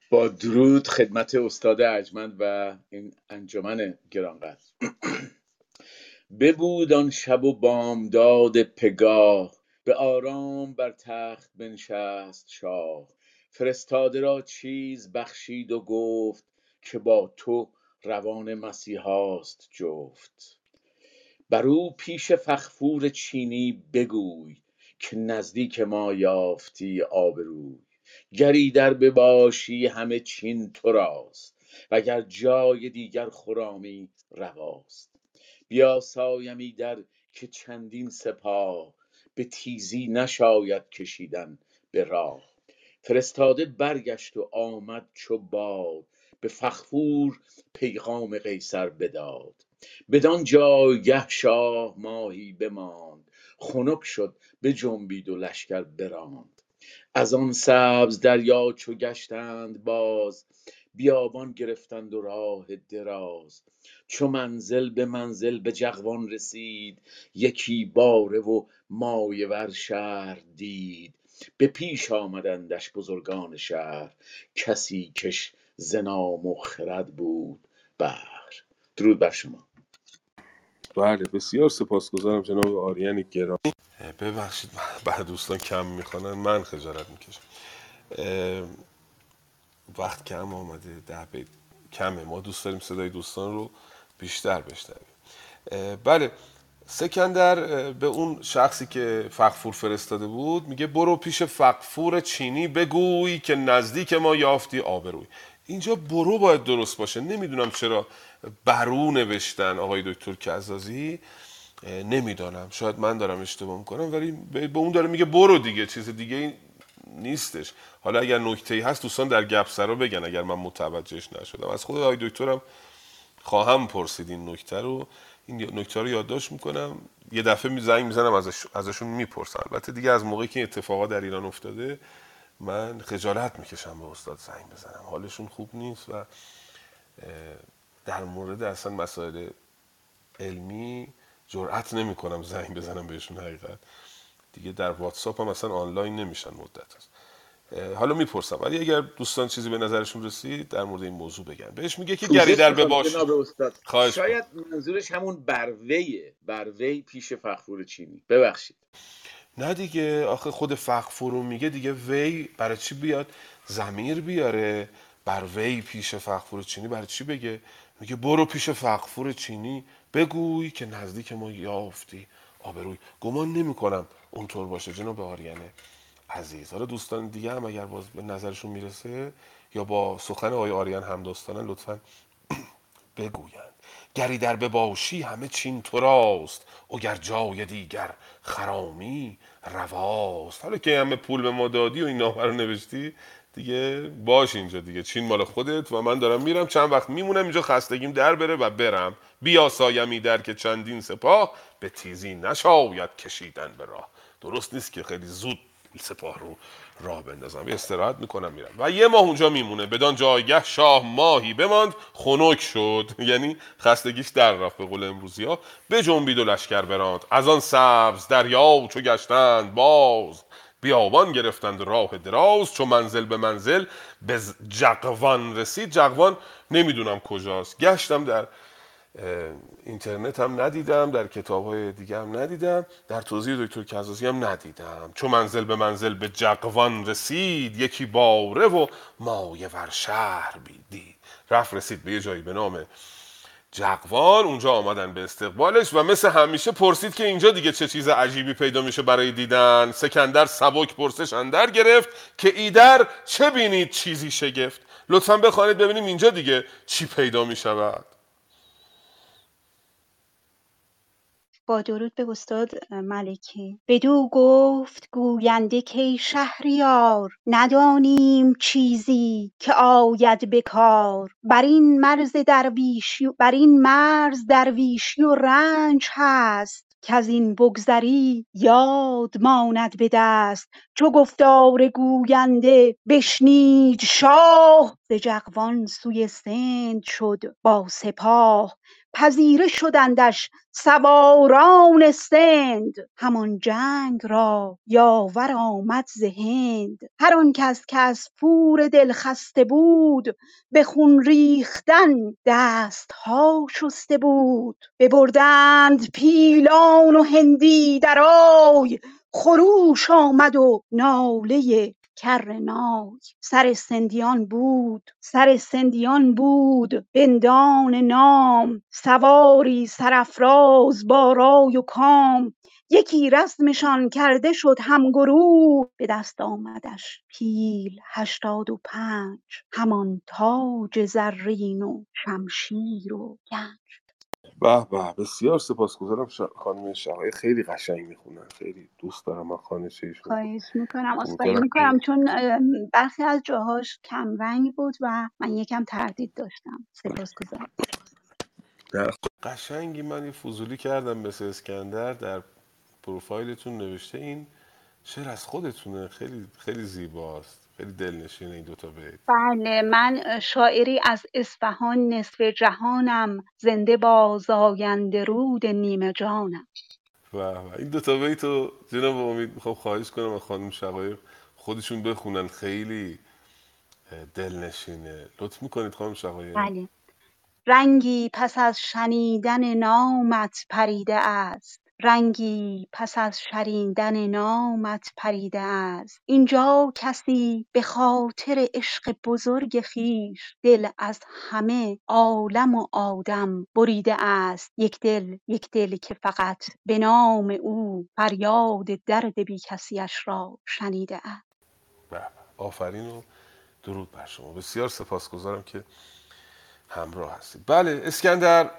S13: با درود خدمت استاد ارجمند و این انجمن گرانقدر. ببود آن شب و بامداد پگاه به آرام بر تخت بنشست شاه. فرستاده را چیز بخشید و گفت که با تو روان مسیحاست جفت. بر او پیش فخفور چینی بگوی که نزدیک ما یافتی آبروی. گری در بباشی همه چین تو راست وگر جای دیگر خرامی رواست. بیاسایمی در که چندین سپاه به تیزی نشاید کشیدن به راه. فرستاده برگشت و آمد چو باد به فخفور پیغام قیصر بداد. بدان جایگه شاه ماهی بماند خنک شد بجنبید و لشکر براند. از آن سبز دریا چو گشتند باز بیابان گرفتند و راه دراز. چو منزل به منزل به جغوان رسید یکی باره و مایه ور شهر دید. به پیش آمدندش بزرگان شهر کسی کش ز نام و خرد بود. بهر. درود بر شما.
S1: بله بسیار سپاسگزارم جناب آریان گرامی. ببخشید بعد دوستان کم می‌خوانن من خجالت می‌کشم. وقت کم آمده ده بیت کمه. ما دوست داریم صدای دوستان رو بیشتر بشنویم. بله سکندر به اون شخصی که فقفور فرستاده بود میگه برو پیش فقفور چینی بگوی که نزدیک ما یافتی آبروی. اینجا برو باید درست باشه. نمی‌دونم چرا برو نوشتن آقای دکتر کزازی نمی‌دانم. شاید من دارم اشتباه می‌کنم ولی به اون داره میگه برو دیگه چیز دیگه نیستش. حالا اگر نکته هست دوستان در گپ سرا بگن اگر من متوجهش نشدم. از خود آقای دکترم خواهم پرسید این نکته رو. این نکته رو یادداشت می‌کنم. یه دفعه می زنگ می‌زنم ازش ازشون می‌پرسم. البته دیگه از موقعی که اتفاقا در ایران افتاده من خجالت می‌کشم به استاد زنگ بزنم. حالشون خوب نیست و در مورد اصلا مسائل علمی جرأت نمی‌کنم زنگ بزنم بهشون حقیقت. دیگه در واتساپ هم اصلا آنلاین نمیشن مدت هست حالا می‌پرسم ولی اگر دوستان چیزی به نظرشون رسید در مورد این موضوع بگن بهش میگه که گری در بباش.
S13: شاید منظورش همون برویه بروی پیش فخفور چینی. ببخشید.
S1: نه دیگه آخه خود فخفورو میگه دیگه وی برای چی بیاد؟ زمیر بیاره. بر وی پیش فخفور چینی برای چی بگه؟ میگه برو پیش فخفور چینی بگوی که نزدیک ما یافتی. آبروی. گمان نمی کنم اونطور باشه جناب آریانه عزیز. حالا دوستان دیگه هم اگر باز به نظرشون می‌رسه یا با سخن آقای آریان هم دوستانن لطفا بگویند گری در بباشی همه چین تو راست اگر جای دیگر خرامی رواست. حالا که همه پول به ما دادی و این نامه رو نوشتی دیگه باش اینجا دیگه. چین مال خودت و من دارم میرم. چند وقت میمونم اینجا خستگیم در بره و برم. بیا سایمی در که چندین سپاه به تیزی نشاید کشیدن به راه. درست نیست که خیلی زود سپاه رو راه بندازم. استراحت می‌کنم میرم. و یه ماه اونجا میمونه. بدان جایگه شاه ماهی بماند. خنک شد. یعنی خستگیش در رفت به قول امروزی ها. به جنبید و لشکر براند. از آن سبز دریا چو گشتند باز. بیابان گرفتند راه دراز. چو منزل به منزل. به جقوان رسید. جقوان نمی‌دونم کجاست. گشتم در اینترنت هم ندیدم در کتاب های دیگه هم ندیدم در توضیح دکتر کزازی هم ندیدم. چو منزل به منزل به جقوان رسید یکی باره و مایه ور شهر بیدید. رفت رسید به یه جایی به نام جقوان اونجا آمدن به استقبالش و مثل همیشه پرسید که اینجا دیگه چه چیز عجیبی پیدا میشه برای دیدن. سکندر سبک پرسش اندر گرفت که ایدر چه بینید چیزی شگفت. لطفا بخوانید ببینیم اینجا دیگه چی پیدا می‌شود.
S4: با درود به استاد ملکی بدو گفت گوینده که شهریار ندانیم چیزی که آید به کار. بر این مرز درویشی بر این مرز درویشی و رنج هست کز این بگذری یاد ماند به دست. چو گفتار گوینده بشنید شاه ز جقوان سوی سند شد با سپاه. پذیره شدندش سواران سند. همان جنگ را یاور آمد ز هند. هر آن کس که از پور دل خسته بود به خون ریختن دستها شسته بود. ببردند پیلان و هندی درای خروش آمد و ناله کرنای سر سندیان بود سر سندیان بود بندان نام سواری سرافراز با رای و کام. یکی رسمشان کرده شد هم گروه به دست آمدش پیل هشتاد و پنج همان تاج زرین و شمشیر و گنج.
S1: به به بسیار سپاسگزارم ش... خانم شقایق. خیلی قشنگ می‌خونن خیلی دوست دارم من خانش ایشون
S4: خواهش می‌کنم.
S1: امیدوارم
S4: می‌کنم چون برخی از جاهاش کم رنگ بود و من یکم تردید داشتم. سپاسگزارم.
S1: در قشنگی من یه فضولی کردم مثل اسکندر در پروفایلتون نوشته این. شعر از خودتونه. خیلی خیلی زیباست. خیلی دلنشینه این دوتا بیت.
S4: بله من شاعری از اصفهان نصف جهانم زنده با زاینده رود نیمه جانم.
S1: و و. این دوتا بیت رو جناب امید می‌خوام خواهش کنم از خانم شقایق خودشون بخونن. خیلی دلنشینه. لطف می‌کنید خانم شقایق؟
S4: بله. رنگی پس از شنیدن نامت پریده است. رنگی پس از شنیدن نامت پریده است. اینجا کسی به خاطر عشق بزرگ خویش دل از همه عالم و آدم بریده است. یک دل یک دل که فقط به نام او فریاد درد بی کسیش را شنیده است.
S1: آفرین و درود بر شما. بسیار سپاسگزارم که همراه هستید. بله اسکندر.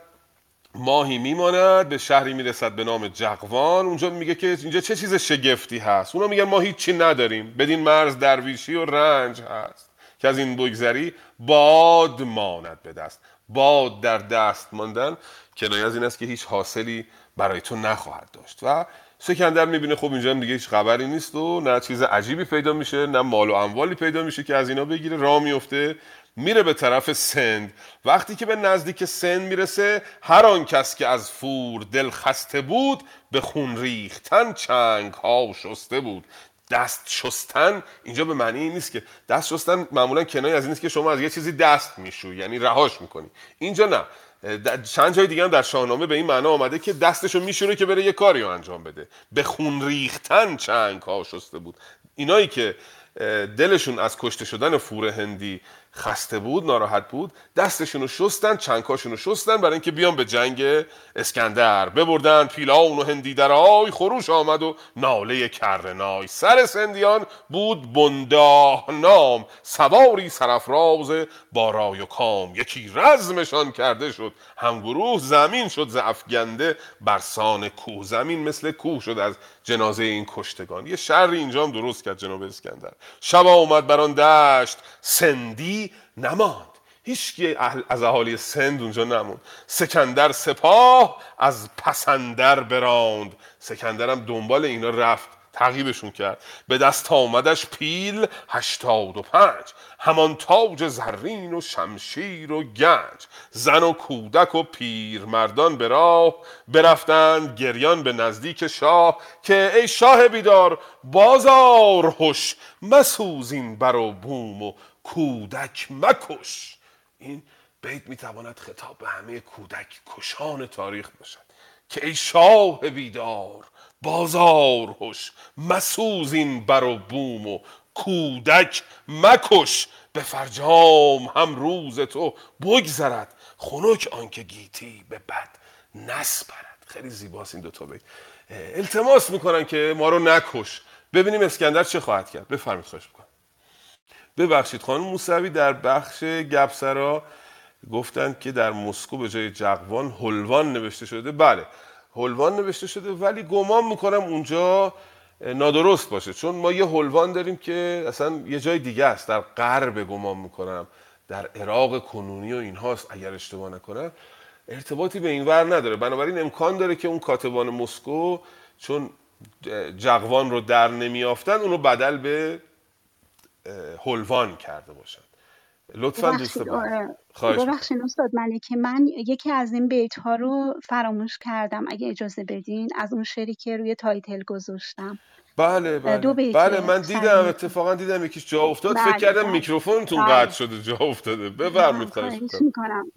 S1: ماهی میماند به شهری می‌رسد به نام جقوان. اونجا میگه که اینجا چه چیز شگفتی هست؟ اونا میگن ما هیچی نداریم. بدین مرز درویشی و رنج هست که از این بگذری باد ماند به دست. باد در دست ماندن. کنایه از این است که هیچ حاصلی برای تو نخواهد داشت. و سکندر می‌بینه خب اینجا هم دیگه هیچ خبری نیست و نه چیز عجیبی پیدا میشه نه مال و اموالی پیدا میشه که از اینا بگیره. راه میفته میره به طرف سند. وقتی که به نزدیک سند می‌رسه هر آن کس که از فور دل خسته بود به خون ریختن چنگ ها شسته بود. دست شستن اینجا به معنی این نیست که دست شستن معمولا کنایه از این نیست که شما از یه چیزی دست می‌شوی یعنی رهاش می‌کنی. اینجا نه. چند جای دیگه هم در شاهنامه به این معنا آمده که دستشو میشونه که بره یه کاری انجام بده. به خون ریختن چنگ ها شسته بود. اینایی که دلشون از کشته شدن فور هندی خسته بود ناراحت بود. دستشون رو شستن چنکاشون رو شستن برای اینکه بیان به جنگ اسکندر. ببردن پیلان و هندی درای خروش آمد و ناله کرنای. سر سندیان بود بنداه نام. سواری سرفراز با رای و کام. یکی رزمشان کرده شد. همگروه زمین شد ز افگنده. برسان کوه. زمین مثل کوه شد از جنازه این کشتگان. یه شر اینجا هم درست کرد جناب اسکندر. شب آمد بر آن دشت سندی نماند. اهل از اهالی سند اونجا نموند. سکندر سپاه از پسندر براند. هم دنبال اینا رفت. تعقیبشون کرد. به دست آمدش پیل هشتاد و پنج. همان تاج زرین و شمشیر و گنج. زن و کودک و پیرمردان به راه برفتند گریان به نزدیک شاه که ای شاه بیدار بازار هوش مسوز این بر و بوم و کودک مکش. این بیت می‌تواند خطاب به همه کودک کشان تاریخ باشد. که ای شاه بیدار بازار هوش مسوز این بر و بوم و کودک مکش. به فرجام هم روز تو بگذرد خنک آنکه گیتی به بد نسپرد. خیلی زیباست این دوتا بیت. التماس می‌کنن که ما رو نکش. ببینیم اسکندر چه خواهد کرد. بفرمید خواهش می‌کنم. ببخشید خانم موسوی در بخش گپسرا گفتند که در مسکو به جای جقوان هلوان نوشته شده. بله. هلوان نوشته شده ولی گمان می‌کنم اونجا نادرست باشه. چون ما یه حلوان داریم که اصلا یه جای دیگه است. در غرب گمان می‌کنم. در عراق کنونی و اینهاست اگر اشتباه نکنم. ارتباطی به این ور نداره. بنابراین امکان داره که اون کاتبان مسکو چون جقوان رو در نمیافتن اونو بدل به حلوان کرده باشن. لطفا دوست بعد
S14: آره.
S1: خواهش.
S14: ببخشید استاد ملکه من یکی از این بیت ها رو فراموش کردم اگه اجازه بدین از اون شعری که روی title گذاشتم
S1: بله بله
S14: دو بیت
S1: بله من دیدم. اتفاقا دیدم یکیش جا افتاد فکر
S14: بله،
S1: کردم
S14: بله.
S1: میکروفونتون
S14: بله.
S1: قطع شده جا افتاده بفرمایید خواهش
S14: خواهش
S1: می‌کنم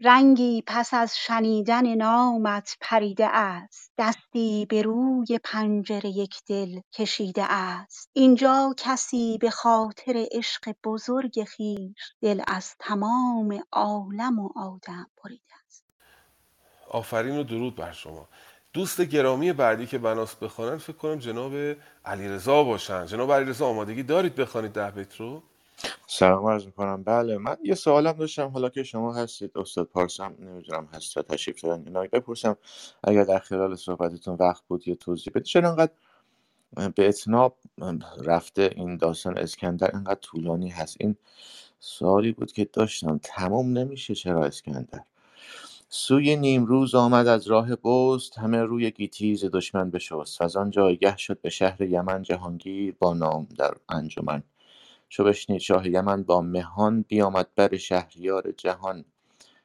S14: رنگی پس از شنیدن نامت پریده است. دستی به روی پنجره یک دل کشیده است. اینجا کسی به خاطر عشق بزرگ خویش دل از تمام عالم و آدم بریده است.
S1: آفرین و درود بر شما. دوست گرامی بعدی که بناس بخوانن فکر کنم جناب علیرضا باشن. جناب علیرضا آمادگی دارید بخوانید ده بیت رو؟
S15: سلام عرض می‌کنم. بله من یه سوالم داشتم. حالا که شما هستید استاد پارسم نمی‌دونم هست و تشریف دارن اینا بپرسم اگر در خلال صحبتتون وقت بود یه توضیح بدید. چرا انقدر به اتناب رفته این داستان اسکندر؟ انقدر طولانی هست. این سوالی بود که داشتم. تمام نمیشه چرا اسکندر؟ سوی نیمروز آمد از راه بست. همه روی گیتی ز دشمن بشست. از آن جایگه شد به شهر یمن جهانگیر با نام در انجمن. چو بشنید شاه یمن با مهان بیامد بر شهریار جهان.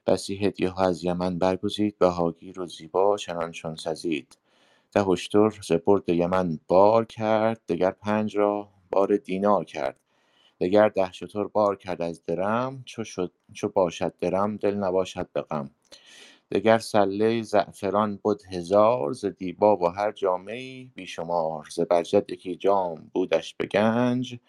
S15: بسی هدیه ها از یمن برگزید بهاگیر و زیبا چنان چون سزید. ده اشتر ز یمن بار کرد دگر پنج را بار دینار کرد. دگر ده شتر بار کرد از درم چو شد چو باشد درم دل نباشد به غم. دگر سله زعفران بد هزار ز دیبا و هر جامه ای بی شمار ز برجد یکی جام بودش به گنج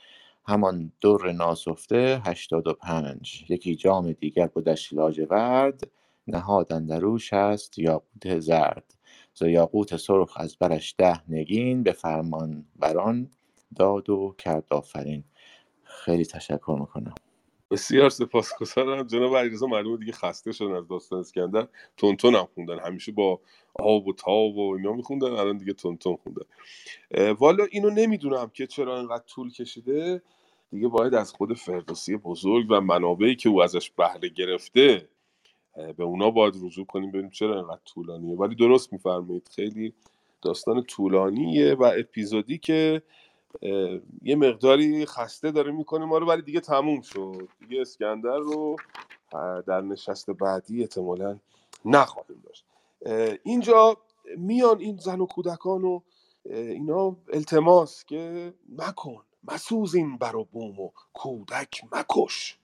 S15: همان در ناسفته هشتاد و پنج. یکی جام دیگر بودش لاجورد نهاد اندروش است یاقوت زرد. ز یاقوت سرخ از برش ده نگین به فرمان بران داد و کرد آفرین. خیلی تشکر می‌کنم.
S1: بسیار سپاسگزارم. جناب علیرضا معلومه دیگه خسته شدن از داستان اسکندر. تونتون هم خوندن. همیشه با آب و تاب و اینا میخوندن الان دیگه تونتون خوندن. والا اینو نمی‌دونم که چرا اینقدر طول کشیده. دیگه باید از خود فردوسی بزرگ و منابعی که او ازش بهره گرفته به اونا باید رجوع کنیم ببینیم چرا اینقدر طولانیه. ولی درست میفرمایید خیلی داستان طولانیه و اپیزودی که یه مقداری خسته داره می‌کنه ما رو ولی دیگه تموم شد. دیگه اسکندر رو در نشست بعدی احتمالا نخواهیم داشت. اینجا میان این زن و کودکان و اینا التماس که مکن. مسوز این بر و بوم و کودک مکش.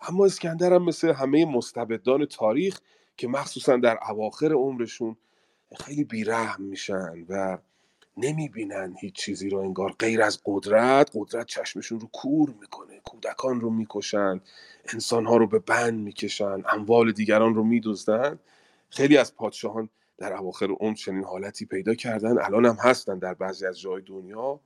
S1: اما اسکندر هم مثل همه مستبدان تاریخ که مخصوصا در اواخر عمرشون خیلی بیرحم میشن و نمی‌بینن هیچ چیزی رو انگار غیر از قدرت. قدرت چشمشون رو کور می‌کنه کودکان رو می‌کشن انسانها رو به بند می‌کشن اموال دیگران رو میدزدن. خیلی از پادشاهان در اواخر عمر چنین حالتی پیدا کردن. الان هم هستن در بعضی از جای دنیا.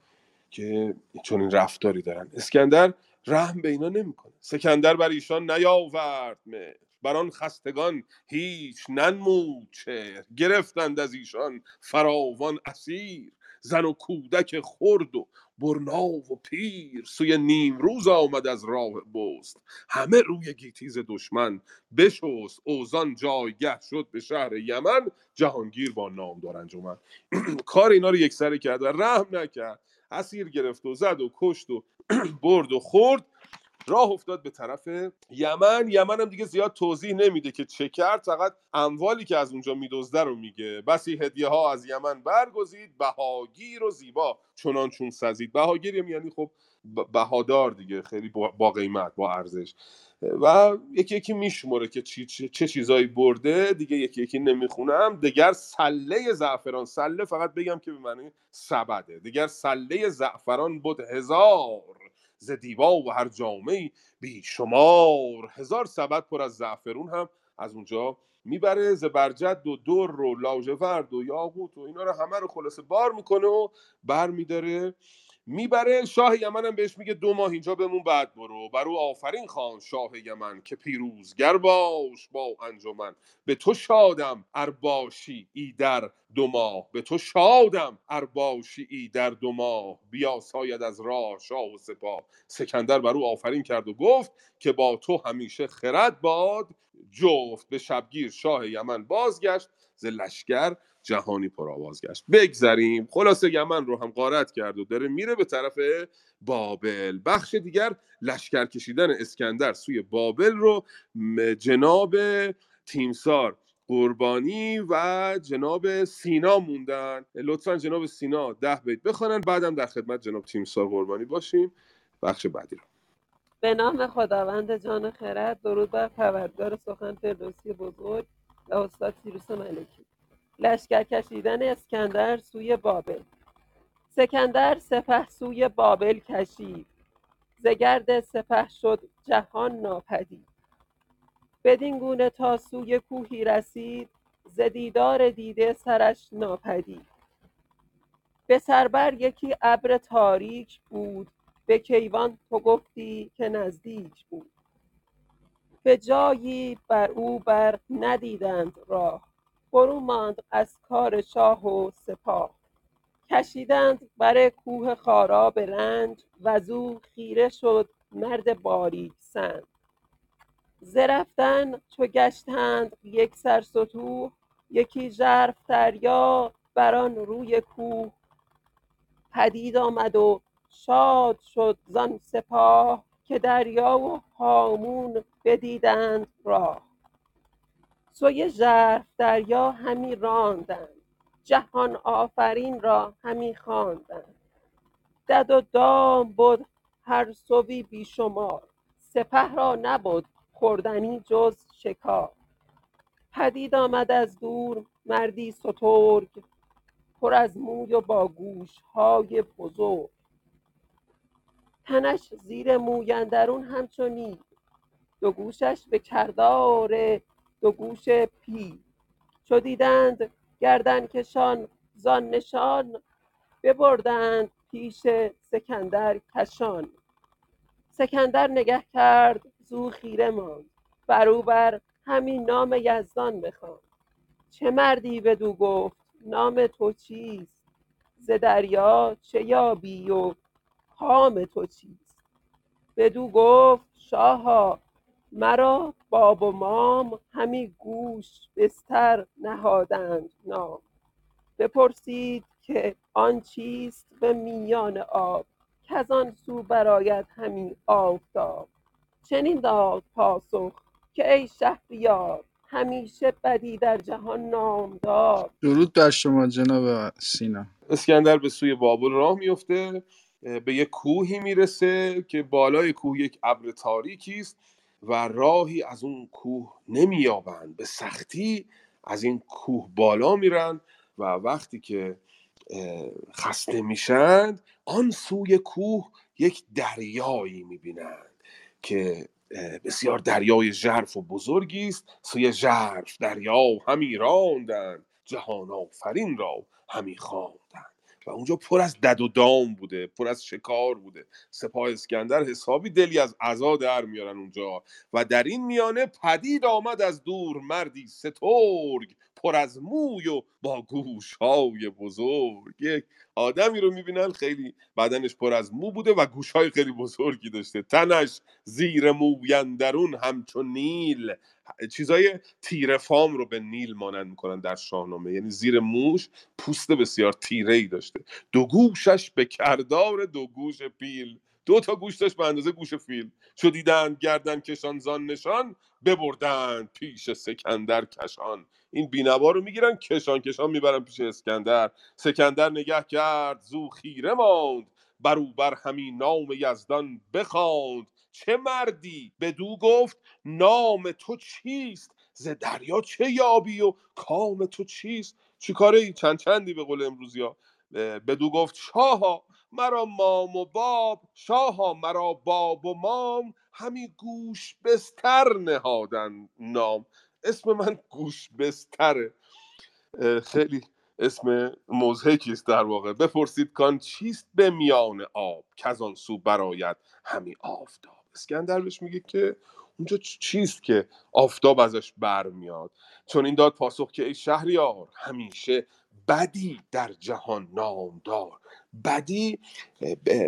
S1: که چنین رفتاری دارن. اسکندر رحم به اینا نمی‌کنه. سکندر بر ایشان نیاورد مهر. بر آن خستگان هیچ ننمود چهر. گرفتند از ایشان فراوان اسیر. زن و کودک خرد و برنا و پیر. سوی نیمروز آمد از راه بست. همه روی گیتیز دشمن بشست. اوزان جایگه شد به شهر یمن. جهانگیر با نام دار انجمن. کار اینا رو یکسره کرد و رحم نکرد. اسیر گرفت و زد و کشت و برد و خورد. راه افتاد به طرف یمن. یمن هم دیگه زیاد توضیح نمیده که چه کرد فقط اموالی که از اونجا میدزده رو میگه. بسی هدیه ها از یمن برگزید بهاگیر و زیبا. چنان چون سزید. بهاگیر یعنی خب بهادار دیگه خیلی با قیمت با ارزش. و یکی یکی میشمره که چی چه, چه چیزایی برده. دیگه یکی یکی نمی‌خونم. دیگر سله زعفران. سله فقط بگم که به معنی سبده. دیگر سله زعفران بود هزار. ز دیبا و هر جامعه بی شمار هزار سبد پر از زعفرون هم از اونجا می‌بره. زبرجد و در و لاژورد و یاقوت و اینا رو همه رو خلاصه بار می‌کنه و بر میداره. می‌بره. شاه یمن هم بهش میگه دو ماه اینجا بمون بعد برو. بر او آفرین خان شاه یمن که پیروزگر باش با انجمن. به تو شادم ار باشی ای در دو ماه. به تو شادم ار باشی ای در دو ماه. بیا ساید از راه شاه و سپاه. سکندر بر او آفرین کرد و گفت که با تو همیشه خرد باد. جفت به شبگیر شاه یمن بازگشت. ز لشکر جهانی پرآواز گشت بگذریم. خلاصه یمن رو هم غارت کرد و داره میره به طرف بابل. بخش دیگر لشکر کشیدن اسکندر سوی بابل رو جناب تیمسار قربانی و جناب سینا موندن. لطفا جناب سینا ده بیت بخوانن بعدم در خدمت جناب تیمسار قربانی باشیم. بخش بعدی رو.
S16: به نام خداوند جان خرد درود بر پروردگار سخن فردوسی بزرگ و استاد سیروس ملکی. لشکر کشیدن اسکندر سوی بابل. سکندر سپه سوی بابل کشید. ز گرد سپه شد جهان ناپدید. بدین گونه تا سوی کوهی رسید ز دیدار دیده سرش ناپدید. به سربر یکی ابر تاریک بود به کیوان تو گفتی که نزدیک بود. به جایی بر او بر ندیدند راه فرو ماند از کار شاه و سپاه. کشیدند بر کوه خارا به رنج وزو خیره شد مرد باریک سنج ز رفتن چو گشتند یک سر ستوه یکی ژرف دریا بر آن روی کوه. پدید آمد و شاد شد زان سپاه که دریا و هامون بدیدند راه. سوی ژرف دریا همی راندند جهان آفرین را همی خواندند. دد و دام بد هر سوی بی شمار سپه را نبد خوردنی جز شکار. پدید آمد از دور مردی سترگ پر از موی و با گوشهای بزرگ. تنش زیر موی اندرون همچو نیل دو گوشش به کردار دو گوش پیل چو دیدند گردنکشان زان نشان ببردند پیش سکندر کشان. سکندر نگه کرد زو خیره ماند. بر او بر همین نام یزدان بخواند. چه مردی بدو گفت؟ نام تو چیست؟ ز دریا چه یابی و کام تو چیست؟ بدو گفت شاها مرا باب و مام همی گوش بستر نهادند نام. بپرسید که آن چیست به میان آب؟ کز آن سو برآید همی آفتاب. چنین داد پاسخ که ای شهریار همیشه بدی در جهان نامدار
S17: درود بر شما جناب سینا.
S1: اسکندر به سوی بابل راه میفته به یک کوهی می‌رسه که بالای کوه یک ابر تاریکی است و راهی از اون کوه نمییابند. به سختی از این کوه بالا میرن و وقتی که خسته میشند آن سوی کوه یک دریایی می‌بینند. که بسیار دریای ژرف و بزرگی است. سوی ژرف دریا همی راندند. جهان آفرین را همی خواندند. و اونجا پر از دد و دام بوده پر از شکار بوده. سپاه اسکندر حسابی دلی از عزا در میارن اونجا. و در این میانه پدید آمد از دور مردی سترگ پر از موی و با گوش های بزرگ. یک آدمی رو می‌بینن خیلی بدنش پر از مو بوده و گوش های خیلی بزرگی داشته. تنش زیر مویندرون همچون نیل. چیزای تیره فام رو به نیل مانند می‌کنن در شاهنامه. یعنی زیر موش پوست بسیار تیره ای داشته. دو گوشش به کردار دو گوش پیل. دو تا گوش داشت به اندازه گوش فیل. چو دیدند گردن کشان زان نشان ببردند پیش سکندر کشان. این بینوا رو می‌گیرن کشان کشان می‌برن پیش اسکندر. سکندر نگه کرد زو خیره ماند. برو بر همین نام یزدان بخواند. چه مردی؟ بدو گفت نام تو چیست؟ ز دریا چه یابی و کام تو چیست؟ چی کاره ای؟ چند چندی به قول امروزی ها بدو گفت شاها مرا مام و باب. شاها مرا باب و مام. همی گوش بستر نهادن نام. اسم من گوش بستره. خیلی اسم مزهکی است در واقع. بپرسید کان چیست به میان آب که آن سو براید همی آفتاب. اسکندر بهش میگه که اونجا چیست که آفتاب ازش برمیاد؟ چون این داد پاسخ که ای شهریار همیشه بدی در جهان نامدار. بدی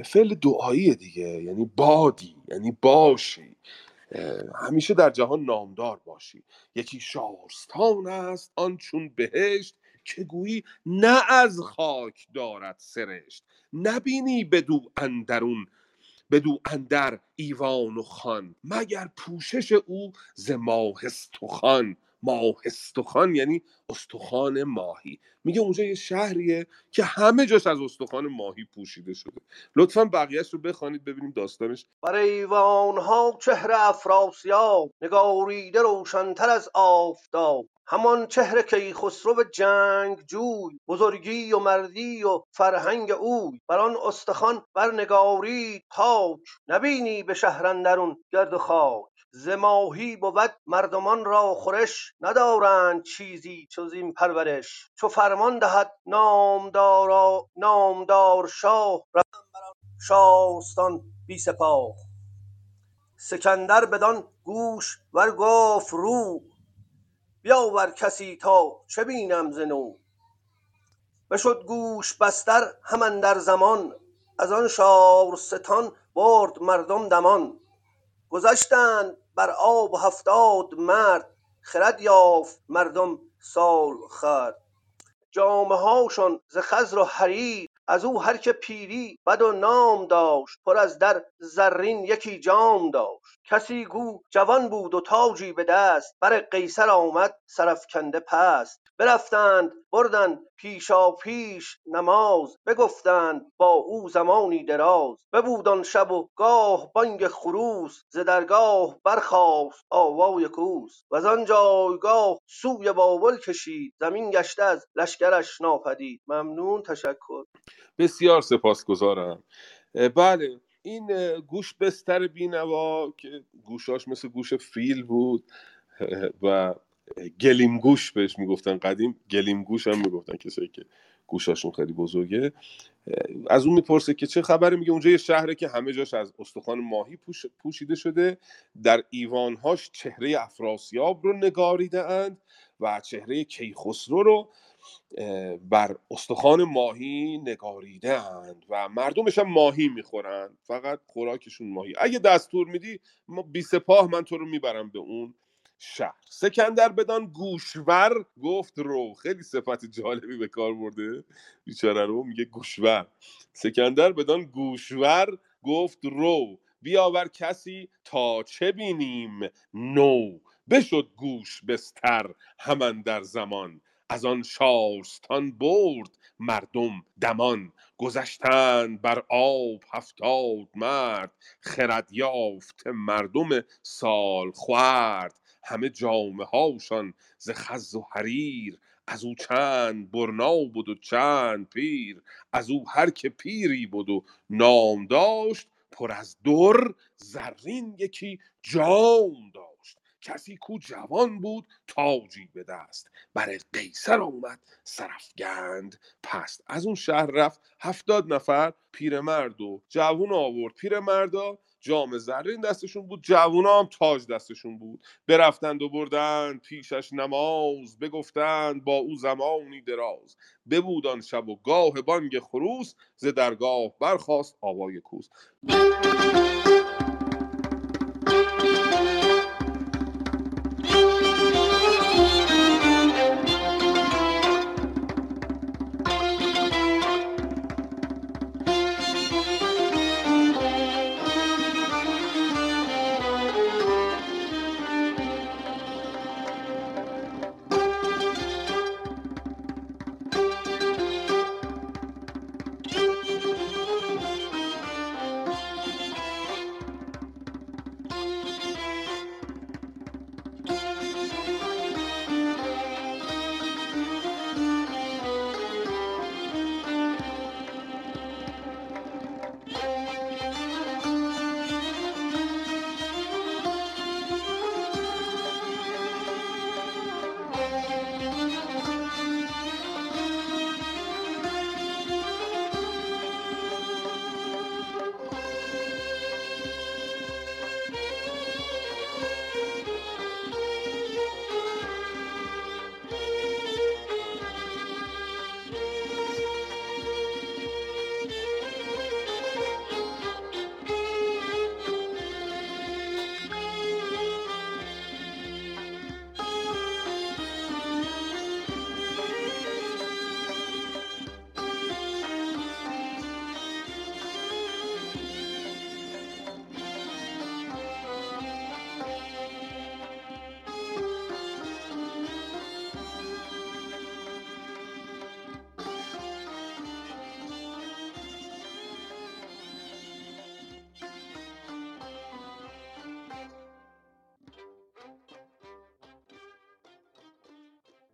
S1: فعل دعایی دیگه یعنی بادی یعنی باشی. همیشه در جهان نامدار باشی. یکی شارستان است آن چون بهشت که گویی نه از خاک دارد سرشت. نبینی بدو اندرون بدو اندر ایوان و خان مگر پوشش او ز ماه استخوان. ماه استخوان یعنی استخوان ماهی. میگه اونجا یه شهریه که همه جاش از استخوان ماهی پوشیده شده. لطفا بقیهش رو بخوانید ببینیم داستانش.
S18: بر ایوان ها چهره افراسیاب نگاریده روشنتر از آفتاب. همان چهره کیخسرو جنگ جوی بزرگی و مردی و فرهنگ اوی. بر آن استخوان برنگارید پاک نبینی به شهر اندرون گرد و خاک. ز ماهی بود مردمان را خورش ندارند چیزی جز این پرورش. چو فرمان دهد نامدارا نامدار شاه روند بر آن بی سپاه. سکندر بدان گوش ور گفت رو بیاور کسی تا چه بینم ز نو. بشد گوش بستر هم اندر زمان از آن شارستان برد مردم دمان. گذشتند بر آب هفتاد مرد خرد یافت مردم سال خورد. جامه هاشان ز خز و حریر از او هر که پیری بد و نام داشت پر از در زرین یکی جام داشت. کسی گو جوان بود و تاجی به دست بر قیصر آمد سرافکنده پست. برفتند بردند پیشاپیش نماز بگفتند با او زمانی دراز. ببود آن شب و گاه بانگ خروس ز درگاه برخاست آوای کوس. وز جایگاه سوی بابل کشید زمین گشته از لشکرش ناپدید. ممنون تشکر.
S1: بسیار سپاسگزارم. بله. این گوش بستر بینوا که گوشاش مثل گوش فیل بود و گلیم گوش بهش می‌گفتن قدیم گلیم گوش هم می‌گفتن کسایی که گوشاشون خیلی بزرگه. از اون می‌پرسه که چه خبره؟ میگه اونجا یه شهره که همه جاش از استخوان ماهی پوش، پوشیده شده. در ایوانهاش چهره افراسیاب رو نگاریده اند و چهره کیخسرو رو بر استخوان ماهی نگاریده اند و مردمش هم ماهی می‌خورند فقط خوراکشون ماهی. اگه دستور میدی ما بی سپاه من تو رو می‌برم به اون شهر. سکندر بدان گوشور گفت رو. خیلی صفت جالبی به کار برده. بیچاره رو میگه گوشور. سکندر بدان گوشور گفت رو. بیاور کسی تا چه بینیم؟ نو. بشد گوش بستر همان در زمان. از آن شارستان برد مردم دمان. گذشتند بر آب هفتاد مرد. خرد یافت مردم سال خورد همه جامه هاشان ز خز و حریر. از او چند برنا بود و چند پیر. از او هر که پیری بود و نام داشت پر از در زرین یکی جام داشت. کسی کو جوان بود تاجی به دست. بر قیصر آمد سرفگند پست. از اون شهر رفت هفتاد نفر پیرمرد و جوون آورد. پیرمردا جام زرین دستشون بود جوونا هم تاج دستشون بود. برفتند و بردند پیشش نماز بگفتند با او زمانی دراز. ببود آن شب و گاه بانگ خروس ز درگاه برخاست آوای کوس.